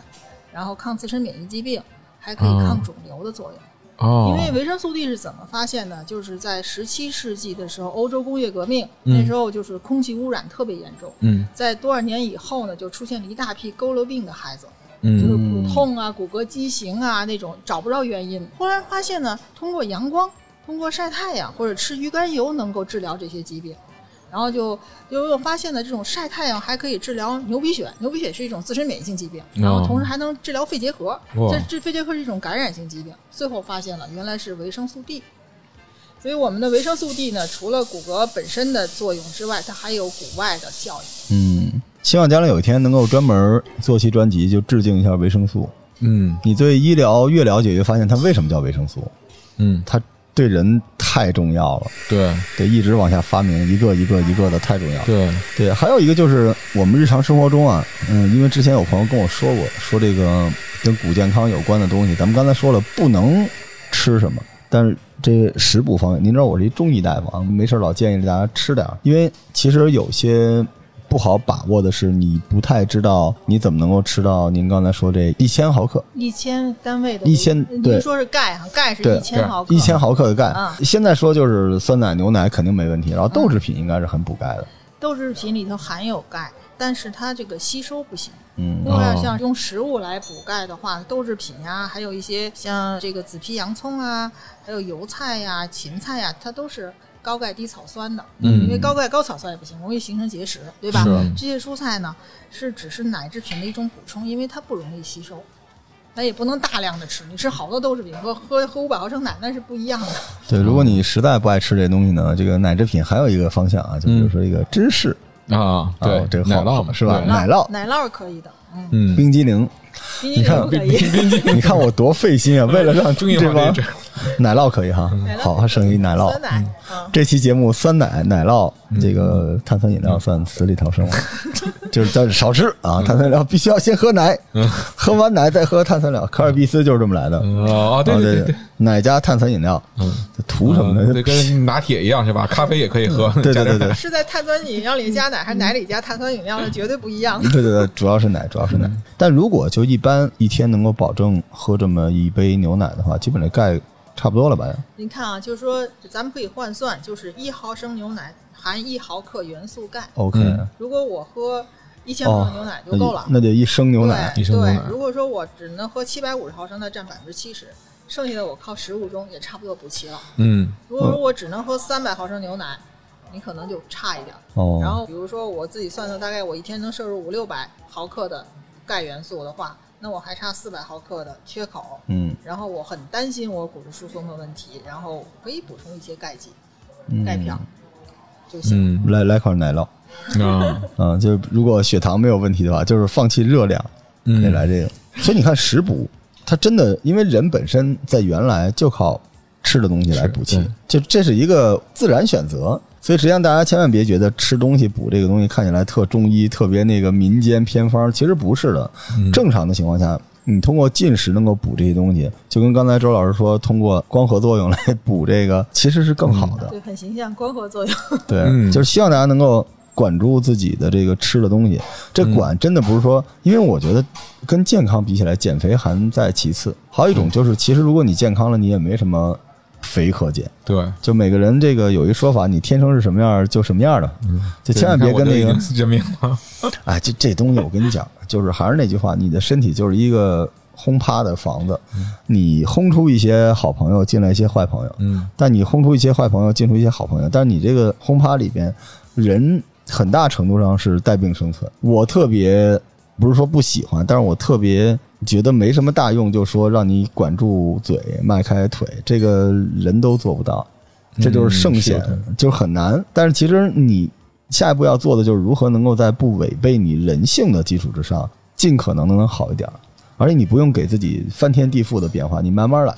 然后抗自身免疫疾病，还可以哦抗肿瘤的作用。哦，因为维生素 D 是怎么发现的？就是在十七世纪的时候，欧洲工业革命、嗯那时候就是空气污染特别严重，嗯在多少年以后呢，就出现了一大批佝偻病的孩子。就是嗯骨痛啊、骨骼畸形啊那种找不着原因。后来发现呢，通过阳光、通过晒太阳或者吃鱼肝油能够治疗这些疾病。然后就又又发现了，这种晒太阳还可以治疗牛皮癣。牛皮癣是一种自身免疫性疾病，然后同时还能治疗肺结核。这这肺结核是一种感染性疾病。最后发现了原来是维生素 D。所以我们的维生素 D 呢，除了骨骼本身的作用之外，它还有骨外的效应。嗯，希望将来有一天能够专门做期专辑，就致敬一下维生素。嗯你对医疗越了解，越发现它为什么叫维生素，嗯，它对人太重要了，对得一直往下发明，一个一个一个的太重要了。对，对，还有一个就是我们日常生活中啊，嗯，因为之前有朋友跟我说过，说这个跟骨健康有关的东西，咱们刚才说了不能吃什么，但是这食补方面，您知道我是一中医大夫啊，没事老建议大家吃点儿，因为其实有些不好把握的是，你不太知道你怎么能够吃到您刚才说这一千毫克，一千单位的一千对您说是钙哈，钙是对一千毫克，一千毫克的钙。啊现在说就是酸奶、牛奶肯定没问题，然后豆制品应该是很补钙的。豆制品里头含有钙，但是它这个吸收不行。嗯如果要像用食物来补钙的话，豆制品呀、还有一些像这个紫皮洋葱啊，还有油菜呀、芹菜呀，它都是高钙低草酸的。嗯。因为高钙高草酸也不行，容易形成结石，对吧？是？这些蔬菜呢，是只是奶制品的一种补充，因为它不容易吸收。咱也不能大量的吃，你吃好多豆制品和喝喝五百毫升奶那是不一样的。对，如果你实在不爱吃这东西呢，这个奶制品还有一个方向啊，就比如说一个芝士，啊，对哦，这个好奶酪嘛是吧？奶酪。奶酪是可以的，嗯，嗯，冰激凌，冰激你看凌不可以。你看我多费心啊，为了让这帮这 奶酪可以哈好，还剩一奶酪酸。奶，嗯，这期节目酸奶、奶酪，这个碳酸饮料算死里逃生了，就是但是少吃啊，碳酸饮料必须要先喝奶，喝完奶再喝碳酸饮料。可尔必斯就是这么来的。哦，啊，对对对对，奶加碳酸饮料，嗯，这图什么呢？这跟拿铁一样是吧？咖啡也可以喝，对对对对是在碳酸饮料里加奶，还是奶里加碳酸饮料？那绝对不一样。对对对，主要是奶，主要是奶。但如果就一般一天能够保证喝这么一杯牛奶的话，基本的钙差不多了吧？您看啊，就是说咱们可以换算，就是一毫升牛奶含一毫克元素钙。OK，嗯如果我喝一千克牛奶就够了。那得一升牛奶。对一升牛奶对，如果说我只能喝七百五十毫升，那占百分之七十，剩下的我靠食物中也差不多补齐了。嗯如果说我只能喝三百毫升牛奶，你可能就差一点。哦，然后比如说我自己算算，大概我一天能摄入五六百毫克的钙元素的话，那我还差四百毫克的缺口。嗯然后我很担心我骨质疏松的问题，然后可以补充一些钙剂、嗯钙片儿就行。嗯来来块奶酪。啊，嗯，就如果血糖没有问题的话，就是放弃热量，可以来这个。所以你看食补，它真的因为人本身在原来就靠吃的东西来补气就这是一个自然选择。所以实际上大家千万别觉得吃东西补这个东西看起来特中医、特别那个民间偏方，其实不是的。嗯正常的情况下，你通过进食能够补这些东西，就跟刚才周老师说，通过光合作用来补这个，其实是更好的。对，很形象，光合作用。对，嗯就是希望大家能够管住自己的这个吃的东西。这管真的不是说，因为我觉得跟健康比起来，减肥还在其次。还有一种就是，其实如果你健康了，你也没什么肥可减。对，就每个人这个有一说法，你天生是什么样就什么样的，就千万别跟那个对你看我都已经认命了，哎，这这东西我跟你讲，就是还是那句话，你的身体就是一个轰趴的房子，你轰出一些好朋友，进来一些坏朋友，嗯。但你轰出一些坏朋友，进出一些好朋友，但是你这个轰趴里边，人很大程度上是带病生存。我特别不是说不喜欢，但是我特别觉得没什么大用，就说让你管住嘴、迈开腿，这个人都做不到，这就是圣贤，就是很难。但是其实你下一步要做的就是如何能够在不违背你人性的基础之上，尽可能的能好一点。而且你不用给自己翻天地覆的变化，你慢慢来。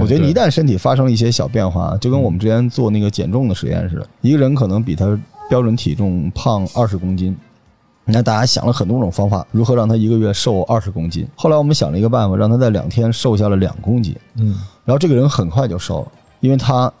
我觉得你一旦身体发生一些小变化，就跟我们之前做那个减重的实验似的，一个人可能比他标准体重胖二十公斤，那大家想了很多种方法，如何让他一个月瘦二十公斤。后来我们想了一个办法，让他在两天瘦下了两公斤，嗯然后这个人很快就瘦了，因为他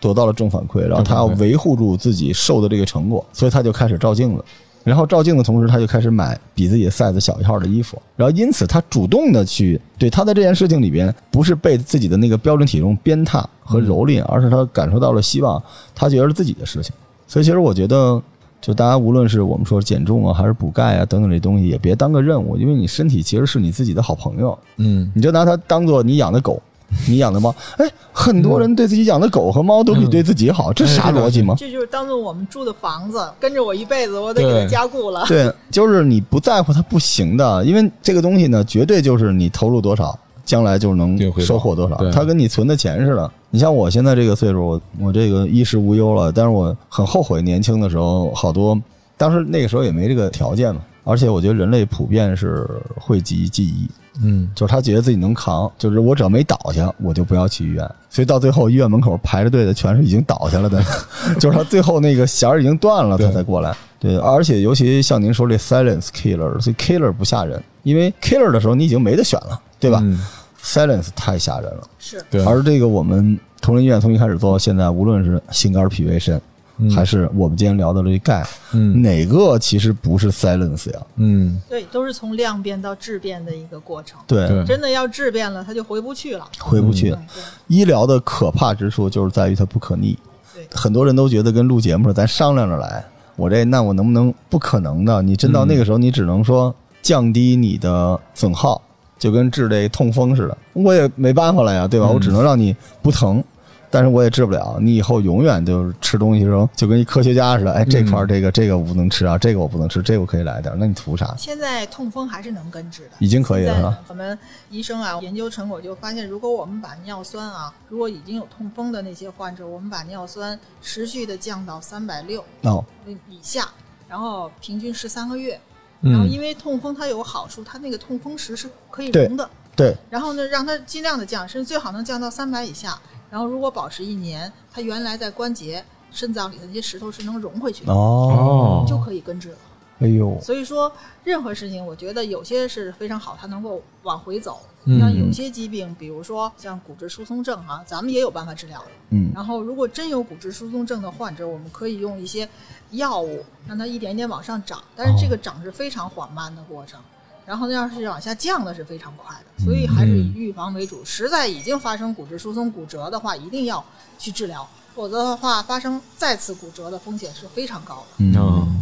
得到了正反馈，然后他要维护住自己瘦的这个成果，所以他就开始照镜子。然后照镜的同时，他就开始买比自己 size 小一号的衣服，然后因此他主动的去对他在这件事情里边，不是被自己的那个标准体重鞭挞和蹂躏，而是他感受到了希望，他觉得是自己的事情。所以其实我觉得，就大家无论是我们说减重啊，还是补钙啊等等这东西，也别当个任务，因为你身体其实是你自己的好朋友，嗯，你就拿它当做你养的狗，你养的猫。哎，很多人对自己养的狗和猫都比对自己好，这啥逻辑吗？这就是当做我们住的房子，跟着我一辈子，我得给它加固了。对，就是你不在乎它不行的，因为这个东西呢，绝对就是你投入多少，将来就能收获多少。它跟你存的钱似的。你像我现在这个岁数，我我这个衣食无忧了，但是我很后悔年轻的时候好多，当时那个时候也没这个条件嘛。而且我觉得人类普遍是讳疾忌医，嗯就是他觉得自己能扛，就是我只要没倒下，我就不要去医院。所以到最后，医院门口排着队的全是已经倒下了的，就是他最后那个弦儿已经断了，他才过来。对，而且尤其像您说这 silence killer，所以 killer 不吓人，因为 killer 的时候你已经没得选了，对吧、嗯 s i l e n c e 太吓人了。是，对，而这个我们同仁医院从一开始做到现在，无论是心肝脾胃肾，嗯还是我们今天聊的这钙，嗯哪个其实不是 silence 呀？嗯对，都是从量变到质变的一个过程。对，真的要质变了，它就回不去了。回不去。嗯，医疗的可怕之处就是在于它不可逆。对很多人都觉得跟录节目，咱商量着来。我这那我能不能？不可能的。你真到那个时候，你只能说降低你的损耗，就跟治这痛风似的，我也没办法了呀，对吧？嗯我只能让你不疼。但是我也治不了。你以后永远就是吃东西的时候就跟一科学家似的，哎，这块儿这个这个我不能吃啊，这个我不能吃，这个我可以来点儿，那你图啥？现在痛风还是能根治的，已经可以了是吧？我们医生啊研究成果就发现，如果我们把尿酸啊，如果已经有痛风的那些患者，我们把尿酸持续的降到三百六哦，以下，然后平均十三个月，然后嗯。因为痛风它有个好处，它那个痛风石是可以对溶的，对，然后呢让它尽量的降，甚至最好能降到三百以下，然后如果保持一年，它原来在关节、肾脏里的那些石头是能融回去的，哦，就可以根治了。哎呦，所以说，任何事情，我觉得有些是非常好，它能够往回走。嗯像有些疾病，比如说像骨质疏松症啊，咱们也有办法治疗。嗯然后，如果真有骨质疏松症的患者，我们可以用一些药物让它一点点往上涨，但是这个涨是非常缓慢的过程。然后要是往下降的是非常快的，所以还是以预防为主。实在已经发生骨质疏松、骨折的话，一定要去治疗，否则的话，发生再次骨折的风险是非常高的。嗯，嗯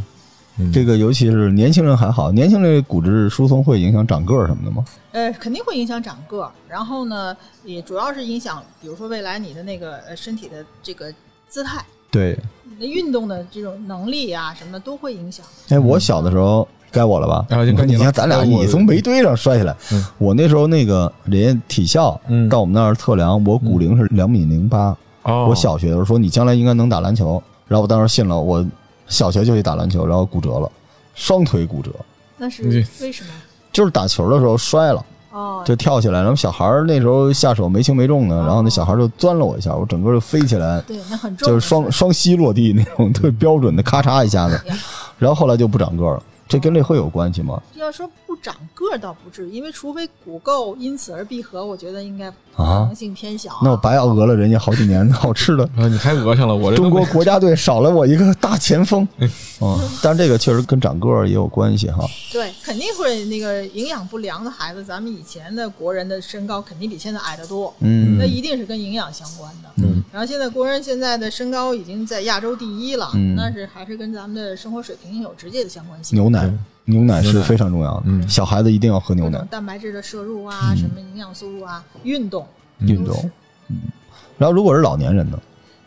这个尤其是年轻人还好，年轻人骨质疏松会影响长个儿什么的吗？呃，肯定会影响长个儿，然后呢，也主要是影响，比如说未来你的那个呃身体的这个姿态，对，你的运动的这种能力啊什么的都会影响。哎，我小的时候该我了吧？你了。你看咱俩，你从煤堆上摔下来。嗯，我那时候那个人家体校嗯。到我们那儿测量，我骨龄是两米零八。哦，我小学的时候说你将来应该能打篮球，然后我当时信了，我小学就去打篮球，然后骨折了，双腿骨折，那是为什么？就是打球的时候摔了，哦，就跳起来，然后小孩儿那时候下手没轻没重的，然后那小孩就钻了我一下，我整个就飞起来，对，那很重就，是双双膝落地那种特别标准的，咔嚓一下子，然后后来就不长个了，这跟这会有关系吗？要说不长个儿倒不至于，因为除非骨垢因此而闭合，我觉得应该可啊能性偏小、那我白讹了人家好几年 好吃的。啊，你还讹上了我这中国国家队少了我一个大前锋，嗯，但是这个确实跟长个儿也有关系哈。对，肯定会那个营养不良的孩子，咱们以前的国人的身高肯定比现在矮得多，嗯那一定是跟营养相关的。嗯，然后现在国人现在的身高已经在亚洲第一了，嗯那是还是跟咱们的生活水平有直接的相关性。牛奶，牛奶是非常重要的，嗯。小孩子一定要喝牛奶，蛋白质的摄入啊，什么营养素入啊，运动，运动。嗯，然后如果是老年人呢？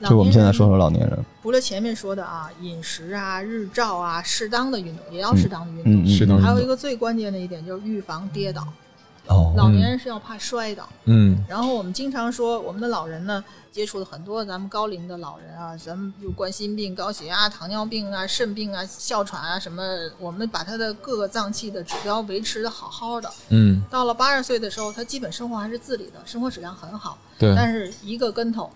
就我们现在说说老年人，除了前面说的啊，饮食啊、日照啊，适当的运动也要适当的运动。嗯嗯，适当还有一个最关键的一点就是预防跌倒，哦，老年人是要怕摔倒。嗯。然后我们经常说，我们的老人呢，接触了很多咱们高龄的老人啊，咱们有冠心病、高血压、糖尿病啊、肾病啊、哮喘啊什么，我们把他的各个脏器的指标维持的好好的。嗯，到了八十岁的时候，他基本生活还是自理的，生活质量很好，对，但是一个跟头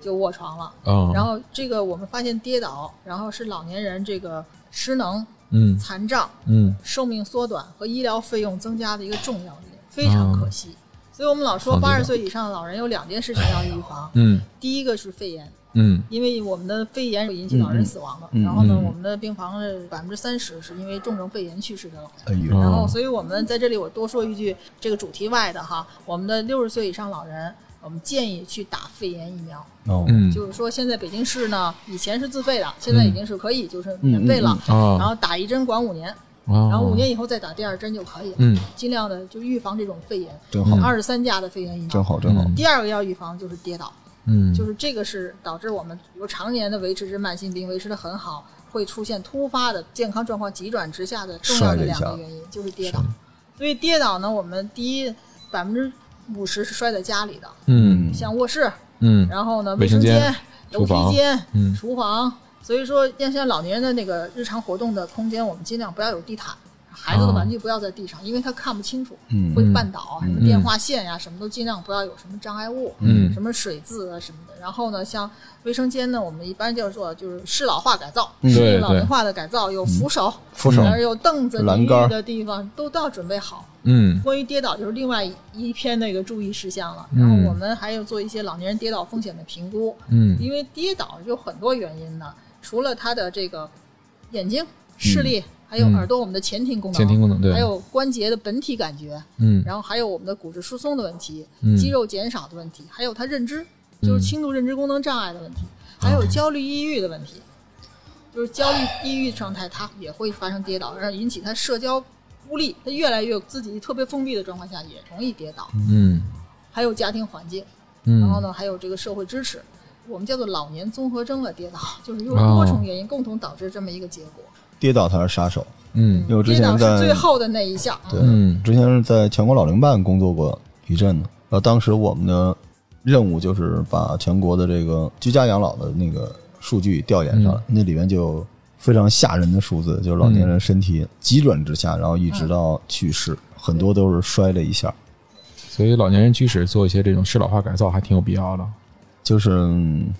就卧床了。嗯，然后这个我们发现跌倒，然后是老年人这个失能、嗯。残障、嗯。寿命缩短和医疗费用增加的一个重要点，非常可惜。所以我们老说八十岁以上的老人有两件事情要预防，嗯。第一个是肺炎，嗯。因为我们的肺炎会引起老人死亡的。嗯。嗯然后呢，嗯。我们的病房的百分之三十是因为重症肺炎去世的老人。哎呦，然后，哦所以我们在这里我多说一句，这个主题外的哈，我们的六十岁以上老人，我们建议去打肺炎疫苗。哦，嗯就是说，现在北京市呢，以前是自费的，现在已经是可以，就是免费了。啊，然后打一针管五年，然然后五年以后再打第二针就可以了。嗯。尽量的就预防这种肺炎，真好，二十三价的肺炎疫苗。真好，真好。嗯。第二个要预防就是跌倒，嗯，就是这个是导致我们比如常年的维持着慢性病维持的很好，会出现突发的健康状况急转直下的重要的两个原因，就是跌倒。所以跌倒呢，我们第一百分之五十是摔在家里的，嗯。像卧室，嗯。然后呢，卫生间楼梯间、嗯。厨房。所以说，像像老年人的那个日常活动的空间，我们尽量不要有地毯，孩子的玩具不要在地上，因为他看不清楚，嗯会绊倒啊，什么电话线呀、什么都尽量不要有什么障碍物，嗯什么水渍啊什么的。然后呢，像卫生间呢，我们一般叫做就是适老化改造，嗯适应老龄化的改造，有扶手，扶手有凳子、淋栏杆浴的地方都都要准备好。嗯关于跌倒就是另外一篇那个注意事项了。嗯然后我们还有做一些老年人跌倒风险的评估，嗯因为跌倒有很多原因呢，除了他的这个眼睛视力，还有耳朵我们的前庭功能，嗯前庭功能对。还有关节的本体感觉，嗯。然后还有我们的骨质疏松的问题，嗯。肌肉减少的问题，还有他认知，就是轻度认知功能障碍的问题，还有焦虑、抑郁的问题。就是焦虑、抑郁状态，它也会发生跌倒，然后引起他社交孤立，他越来越自己特别封闭的状况下也容易跌倒。嗯。还有家庭环境，嗯。然后呢，还有这个社会支持，我们叫做老年综合征的跌倒，就是有多重原因共同导致这么一个结果。跌倒才是杀手。嗯因为我之跌倒前在是最后的那一项，对，嗯之前是在全国老龄办工作过一阵子，然后当时我们的任务就是把全国的这个居家养老的那个数据调研上来，那里面就有非常吓人的数字，就是老年人身体急转直下，然后一直到去世，很多都是摔了一下，所以老年人居室做一些这种适老化改造还挺有必要的，就是嗯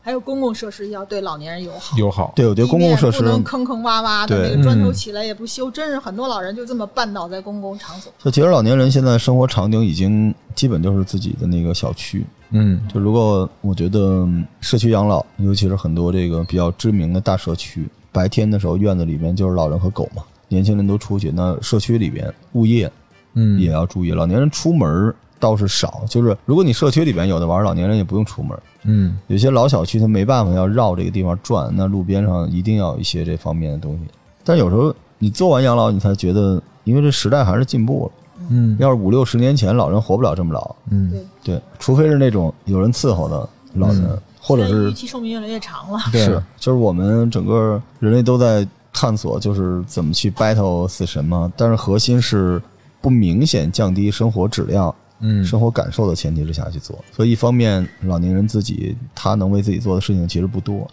还有公共设施要对老年人友好。友好。对我觉得公共设施不能坑坑洼洼的，对那个砖头嗯起来也不修，真是很多老人就这么绊倒在公共场所。就其实老年人现在生活场景已经基本就是自己的那个小区，嗯就如果我觉得嗯社区养老，尤其是很多这个比较知名的大社区，白天的时候院子里面就是老人和狗嘛，年轻人都出去，那社区里边物业嗯也要注意，老年人出门倒是少，就是如果你社区里边有的玩，老年人也不用出门。嗯有些老小区他没办法要绕这个地方转，那路边上一定要有一些这方面的东西。但有时候你做完养老，你才觉得，因为这时代还是进步了。嗯要是五六十年前，老人活不了这么老。嗯对，对，除非是那种有人伺候的老人，或者是预期寿命越来越长了。对是，就是我们整个人类都在探索，就是怎么去 battle 死神嘛。但是核心是不明显降低生活质量、嗯生活感受的前提之下去做。所以一方面，老年人自己他能为自己做的事情其实不多，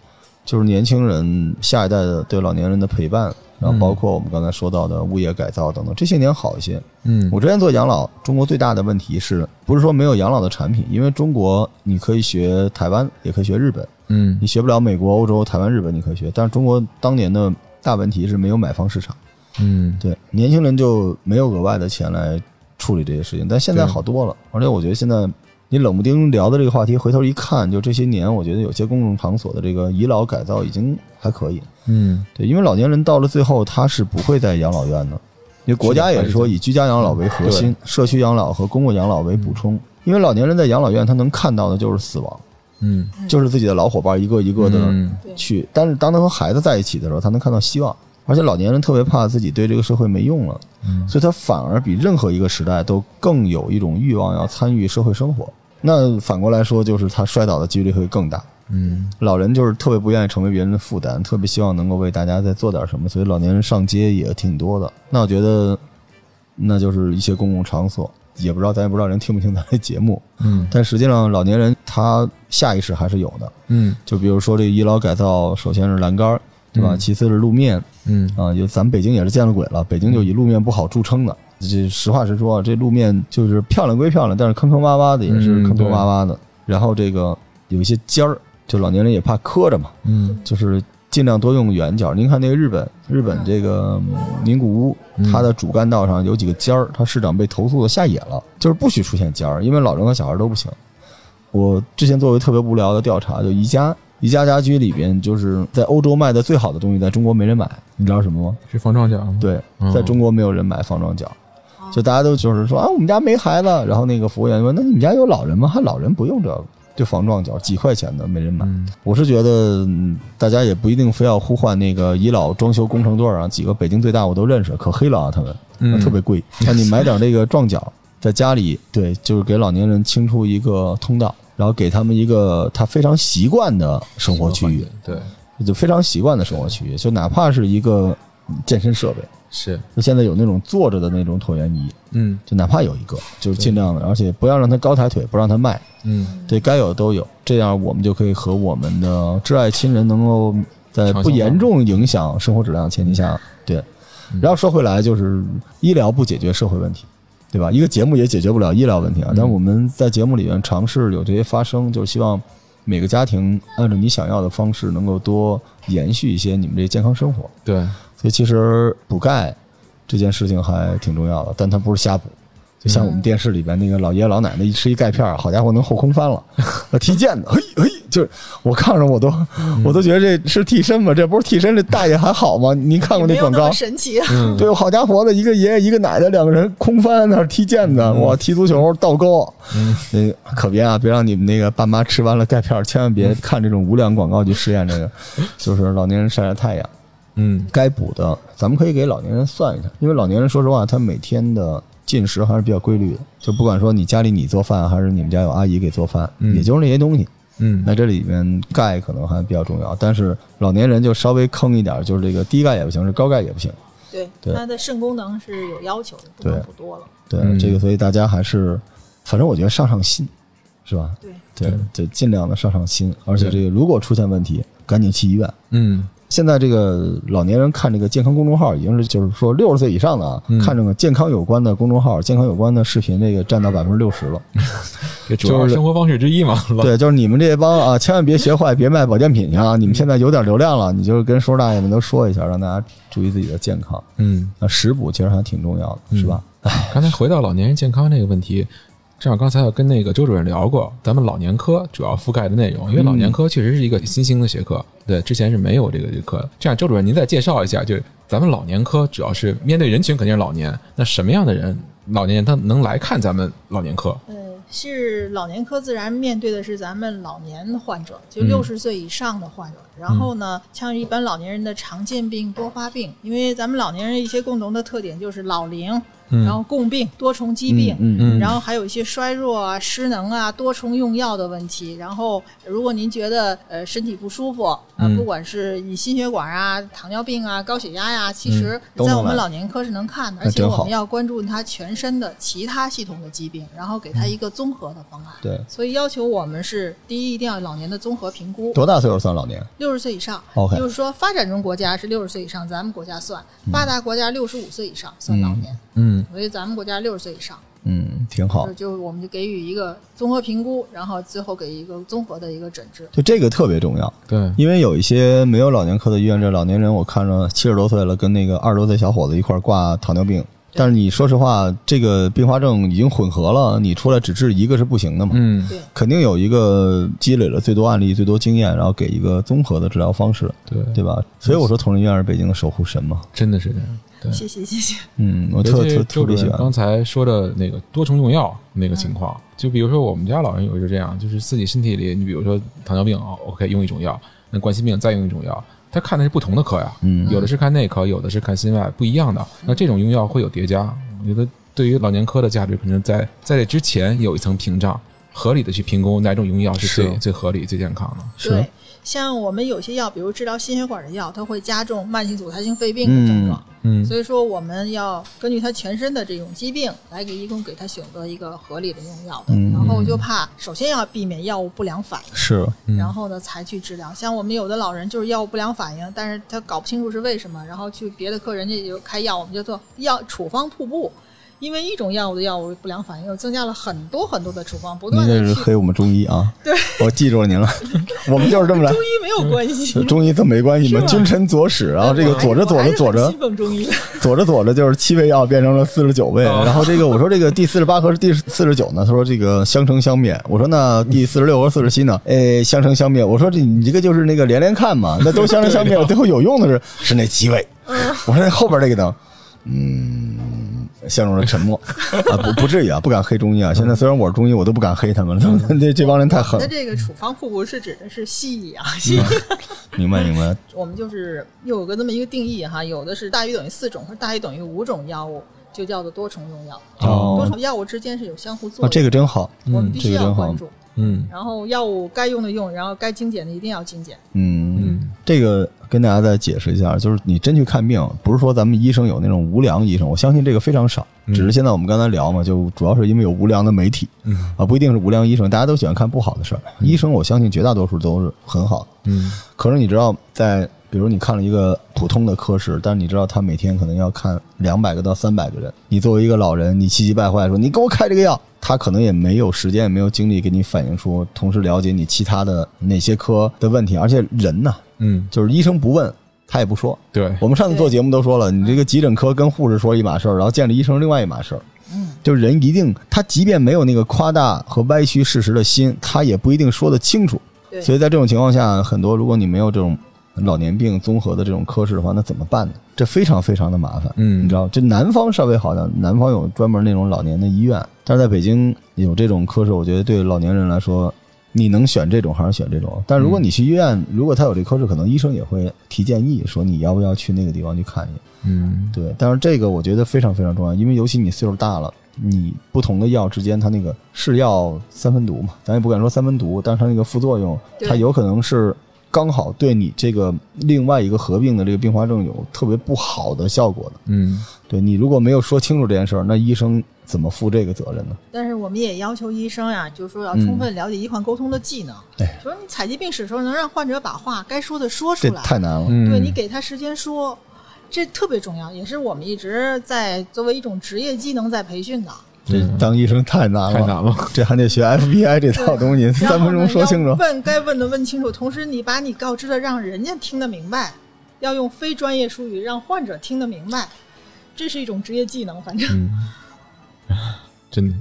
就是年轻人下一代的对老年人的陪伴，然后包括我们刚才说到的物业改造等等，这些年好一些。嗯我之前做养老，中国最大的问题是不是说没有养老的产品？因为中国你可以学台湾，也可以学日本。嗯你学不了美国、欧洲、台湾、日本，你可以学。但是中国当年的大问题是没有买方市场，嗯对年轻人就没有额外的钱来处理这些事情。但现在好多了，而且我觉得现在你冷不丁聊的这个话题，回头一看，就这些年，我觉得有些公共场所的这个遗老改造已经还可以。嗯对，因为老年人到了最后，他是不会在养老院的，因为国家也是说以居家养老为核心，社区养老和公共养老为补充。因为老年人在养老院，他能看到的就是死亡，嗯就是自己的老伙伴一个一个的嗯去。但是当他和孩子在一起的时候，他能看到希望。而且老年人特别怕自己对这个社会没用了，嗯所以他反而比任何一个时代都更有一种欲望要参与社会生活。那反过来说，就是他摔倒的几率会更大。嗯老人就是特别不愿意成为别人的负担，特别希望能够为大家再做点什么，所以老年人上街也挺多的。那我觉得，那就是一些公共场所，也不知道咱也不知道人听不听咱的节目，嗯但实际上老年人他下意识还是有的。嗯就比如说这个医疗改造，首先是栏杆儿，对吧？嗯其次是路面嗯啊，就咱们北京也是见了鬼了，北京就以路面不好著称的。这实话实说啊，这路面就是漂亮归漂亮，但是坑坑洼洼的也是嗯坑坑洼洼的。然后这个有一些尖儿，就老年人也怕磕着嘛，嗯就是尽量多用圆角。您看那个日本，日本这个嗯名古屋，它的主干道上有几个尖儿，它市长被投诉的下野了，就是不许出现尖儿，因为老人和小孩都不行。我之前做过特别无聊的调查，就宜家，宜家家居里边就是在欧洲卖的最好的东西，在中国没人买，你知道什么吗？是防撞角吗？对嗯，在中国没有人买防撞角。就大家都就是说啊，我们家没孩子，然后那个服务员问，那你们家有老人吗？还老人不用这个，就防撞角，几块钱的没人买。嗯我是觉得嗯大家也不一定非要呼唤那个医老装修工程队啊，几个北京最大我都认识，可黑了啊，他们嗯特别贵。那你买点那个撞角，在家里对，就是给老年人清出一个通道，然后给他们一个他非常习惯的生活区域，对。就非常习惯的生活区域，就哪怕是一个嗯健身设备，是。就现在有那种坐着的那种椭圆仪，嗯。就哪怕有一个，就是尽量的，而且不要让他高抬腿，不让他迈，嗯。对该有的都有，这样我们就可以和我们的挚爱亲人能够在不严重影响生活质量的前提下，对。然后说回来，就是医疗不解决社会问题，对吧？一个节目也解决不了医疗问题啊。但我们在节目里面尝试有这些发声，就是希望每个家庭按照你想要的方式，能够多延续一些你们这健康生活。对所以其实补钙这件事情还挺重要的，但它不是瞎补。就像我们电视里边那个老爷爷老奶奶一吃一钙片儿，好家伙能后空翻了，踢毽子，嘿嘿，就是我看着我都我都觉得这是替身吗？这不是替身，这大爷还好吗？您看过那广告？神奇。啊 对，好家伙的，一个爷爷一个奶奶，两个人空翻那儿踢毽子，哇，踢足球倒钩，嗯那个可别啊，别让你们那个爸妈吃完了钙片儿，千万别看这种无良广告去试验这个，就是老年人晒晒太阳。嗯该补的，咱们可以给老年人算一下，因为老年人说实话，他每天的进食还是比较规律的，就不管说你家里你做饭，还是你们家有阿姨给做饭，嗯也就是那些东西。嗯那这里面钙可能还比较重要，但是老年人就稍微坑一点，就是这个低钙也不行，是高钙也不行。对，对它的肾功能是有要求的，不能对补多了。对，嗯这个所以大家还是，反正我觉得上上心，是吧？对，对，就尽量的上上心，而且这个如果出现问题，赶紧去医院。嗯现在这个老年人看这个健康公众号，已经是就是说六十岁以上的啊，嗯看这个健康有关的公众号、健康有关的视频，这个占到百分之六十了。这主要生活方式之一嘛，老对，就是你们这帮啊，千万别学坏，别卖保健品去啊！你们现在有点流量了，你就跟叔叔大爷们都说一下，让大家注意自己的健康。嗯。那食补其实还挺重要的，是吧？刚才回到老年人健康这个问题，正好刚才我跟那个周主任聊过，咱们老年科主要覆盖的内容，因为老年科确实是一个新兴的学科，对，之前是没有这个这个课。这样，周主任您再介绍一下，就是咱们老年科主要是面对人群肯定是老年，那什么样的人，老年人他能来看咱们老年科？呃，是老年科自然面对的是咱们老年患者，就嗯六十岁以上的患者。然后呢，像一般老年人的常见病、多发病，因为咱们老年人一些共同的特点就是老龄，嗯然后共病、多重疾病。嗯嗯然后还有一些衰弱啊、失能啊、多重用药的问题。然后，如果您觉得呃身体不舒服啊、嗯。不管是你心血管啊、糖尿病啊、高血压呀、其实在我们老年科是能看的，而且我们要关注他全身的其他系统的疾病，然后给他一个综合的方案。对，所以要求我们是第一，一定要老年的综合评估，多大岁数算老年？六十岁以上。OK 就是说发展中国家是六十岁以上，咱们国家算；发达国家六十五岁以上算老年，嗯所以咱们国家六十岁以上。嗯，挺好就。我们就给予一个综合评估，然后最后给一个综合的一个诊治。就这个特别重要，对，因为有一些没有老年科的医院，这老年人我看着七十多岁了，跟那个二十多岁小伙子一块儿挂糖尿病。但是你说实话，这个并发症已经混合了，你出来只治一个是不行的嘛。嗯对，肯定有一个积累了最多案例、最多经验，然后给一个综合的治疗方式，对对吧？所以我说同仁医院是北京的守护神嘛。真的是这样。对，谢谢谢谢。嗯，我尤特特特别喜欢。任刚才说的那个多重用药那个情况，就比如说我们家老人有就这样，就是自己身体里，你比如说糖尿病啊，OK 用一种药，那冠心病再用一种药，他看的是不同的科呀，嗯有的是看内科，有的是看心外，不一样的。那这种用药会有叠加，我觉得对于老年科的价值，可能在在这之前有一层屏障，合理的去评估哪种用药是最是最合理、最健康的。是对，像我们有些药，比如治疗心血管的药，它会加重慢性阻塞性肺病的症状。嗯所以说，我们要根据他全身的这种疾病来给一共给他选择一个合理的用药的。嗯然后就怕，首先要避免药物不良反应。是，嗯然后呢，才去治疗。像我们有的老人就是药物不良反应，但是他搞不清楚是为什么，然后去别的科人家就开药，我们就做药处方瀑布。因为一种药物的药物不良反应，又增加了很多很多的处方，不您这断的去。是黑我们中医啊。对，我记住了您了，我们就是这么来中。医没有关系。中医这没关系嘛，君臣佐使，然后这个佐着佐着佐着我还是很信奉中医。左着佐着就是七味药变成了四十九味，哦然后这个我说这个第四十八和第四十九呢，他说这个相乘相灭，我说那第四十六和四十七呢，哎相乘相灭，我说这你这个就是那个连连看嘛，那都相乘相灭了，最后有用的是是那七味，我说那后边这个呢，嗯。陷入了沉默 啊，不不至于啊，不敢黑中医啊。现在虽然我是中医，我都不敢黑他们了，他 们这这帮人太狠了。那这个处方互补是指的是西医啊，西医。明白明白，我们就是又有个这么一个定义哈，有的是大于等于四种，或者大于等于五种药物，就叫做多重用药。哦多重药物之间是有相互作啊，用的，这个真好，我们必须这个真好要关注。嗯然后药物该用的用，然后该精简的一定要精简。嗯嗯，这个跟大家再解释一下，就是你真去看病，不是说咱们医生有那种无良医生，我相信这个非常少，只是现在我们刚才聊嘛，就主要是因为有无良的媒体，嗯。啊，不一定是无良医生，大家都喜欢看不好的事儿。医生，我相信绝大多数都是很好的，嗯。可是你知道，在比如你看了一个普通的科室，但是你知道他每天可能要看两百个到三百个人，你作为一个老人，你气急败坏说你给我开这个药，他可能也没有时间，也没有精力给你反映出，同时了解你其他的哪些科的问题，而且人呐，嗯，就是医生不问。他也不说，对，我们上次做节目都说了，你这个急诊科跟护士说一码事儿，然后见着医生是另外一码事儿。嗯，就是人一定，他即便没有那个夸大和歪曲事实的心，他也不一定说得清楚。对。所以在这种情况下，很多如果你没有这种老年病综合的这种科室的话，那怎么办呢？这非常非常的麻烦。嗯你知道，这南方稍微好点，南方有专门那种老年的医院，但是在北京有这种科室，我觉得对老年人来说你能选这种还是选这种？但如果你去医院，如果他有这科室，可能医生也会提建议，说你要不要去那个地方去看一眼。嗯，对，但是这个我觉得非常非常重要，因为尤其你岁数大了，你不同的药之间，它那个是药三分毒嘛，咱也不敢说三分毒，但是它那个副作用，它有可能是刚好对你这个另外一个合并的这个并发症有特别不好的效果的。嗯，对你如果没有说清楚这件事儿，那医生怎么负这个责任呢？但是我们也要求医生呀，就是说要嗯充分了解医患沟通的技能。哎说你采集病史的时候，能让患者把话该说的说出来，太难了。嗯对你给他时间说，这特别重要，也是我们一直在作为一种职业技能在培训的。这当医生太难了，太难了。这还得学 FBI 这套东西，三分钟说清楚。问该问的问清楚，同时你把你告知的让人家听得明白，要用非专业术语让患者听得明白，这是一种职业技能。反正、嗯，真的，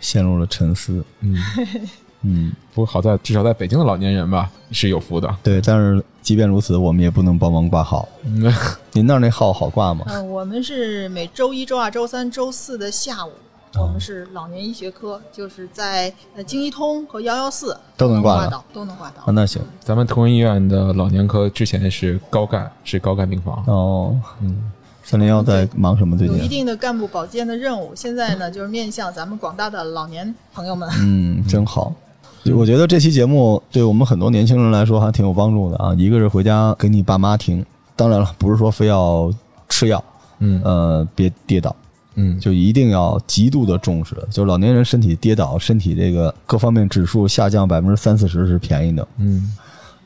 陷入了沉思。嗯，嗯，不过好在至少在北京的老年人吧是有福的。对，但是即便如此，我们也不能帮忙挂号。嗯，您那儿那号好挂吗？呃，我们是每周一、周二、周三、周四的下午，哦我们是老年医学科，就是在呃京医通和幺幺四都能挂到挂到，都能挂到啊，。那行咱们同仁医院的老年科之前是高干，是高干病房。哦。嗯，三零幺在忙什么？最近有一？定的干部保健的任务，现在呢就是面向咱们广大的老年朋友们。嗯，真好。我觉得这期节目对我们很多年轻人来说还挺有帮助的啊。一个是回家给你爸妈听，当然了，不是说非要吃药，嗯呃，别跌倒，嗯，就一定要极度的重视。就老年人身体跌倒，身体这个各方面指数下降百分之三四十是便宜的嗯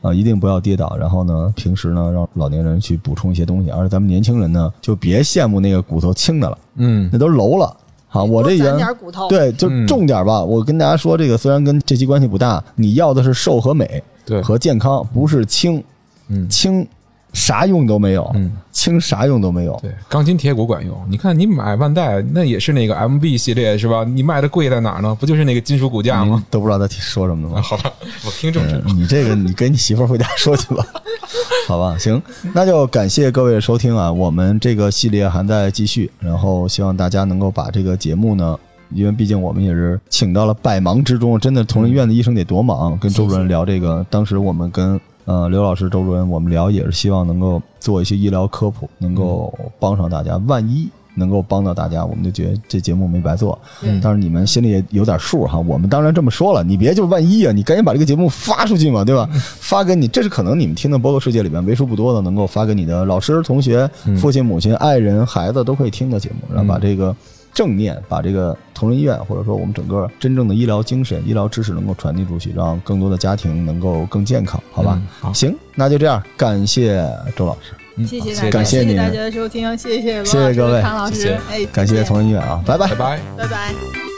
啊，一定不要跌倒。然后呢，平时呢让老年人去补充一些东西，而咱们年轻人呢就别羡慕那个骨头轻的了，嗯那都楼了。好，我这多攒原点骨头，对，就嗯重点吧。我跟大家说，这个虽然跟这期关系不大，你要的是瘦和美对，和健康，不是轻。嗯轻啥用都没有，嗯，轻啥用都没有。对，钢筋铁骨管用。你看，你买万代那也是那个 MB 系列是吧？你卖的贵在哪儿呢？不就是那个金属骨架吗？都不知道他说什么了啊，吗？好吧，我听众知道。嗯你这个你跟你媳妇回家说去吧，好吧？行，那就感谢各位的收听啊，我们这个系列还在继续，然后希望大家能够把这个节目呢。因为毕竟我们也是请到了百忙之中，真的同仁医院的医生得多忙。跟周主任聊这个，当时我们跟呃刘老师、周主任我们聊，也是希望能够做一些医疗科普，能够帮上大家。万一能够帮到大家，我们就觉得这节目没白做。嗯但是你们心里也有点数哈。我们当然这么说了，你别就万一啊，你赶紧把这个节目发出去嘛，对吧？发给你，这是可能你们听的播客世界里面为数不多的能够发给你的老师、同学、父亲、母亲、爱人、孩子都可以听的节目，然后把这个。正念把这个同仁医院，或者说我们整个真正的医疗精神、医疗知识能够传递出去，让更多的家庭能够更健康，好吧？嗯好行，那就这样，感谢周老师，嗯谢谢大家，感谢您谢大家的收听，谢谢罗老师谢谢各位康老师谢谢，哎，感谢同仁医院啊，拜拜拜。拜。拜拜。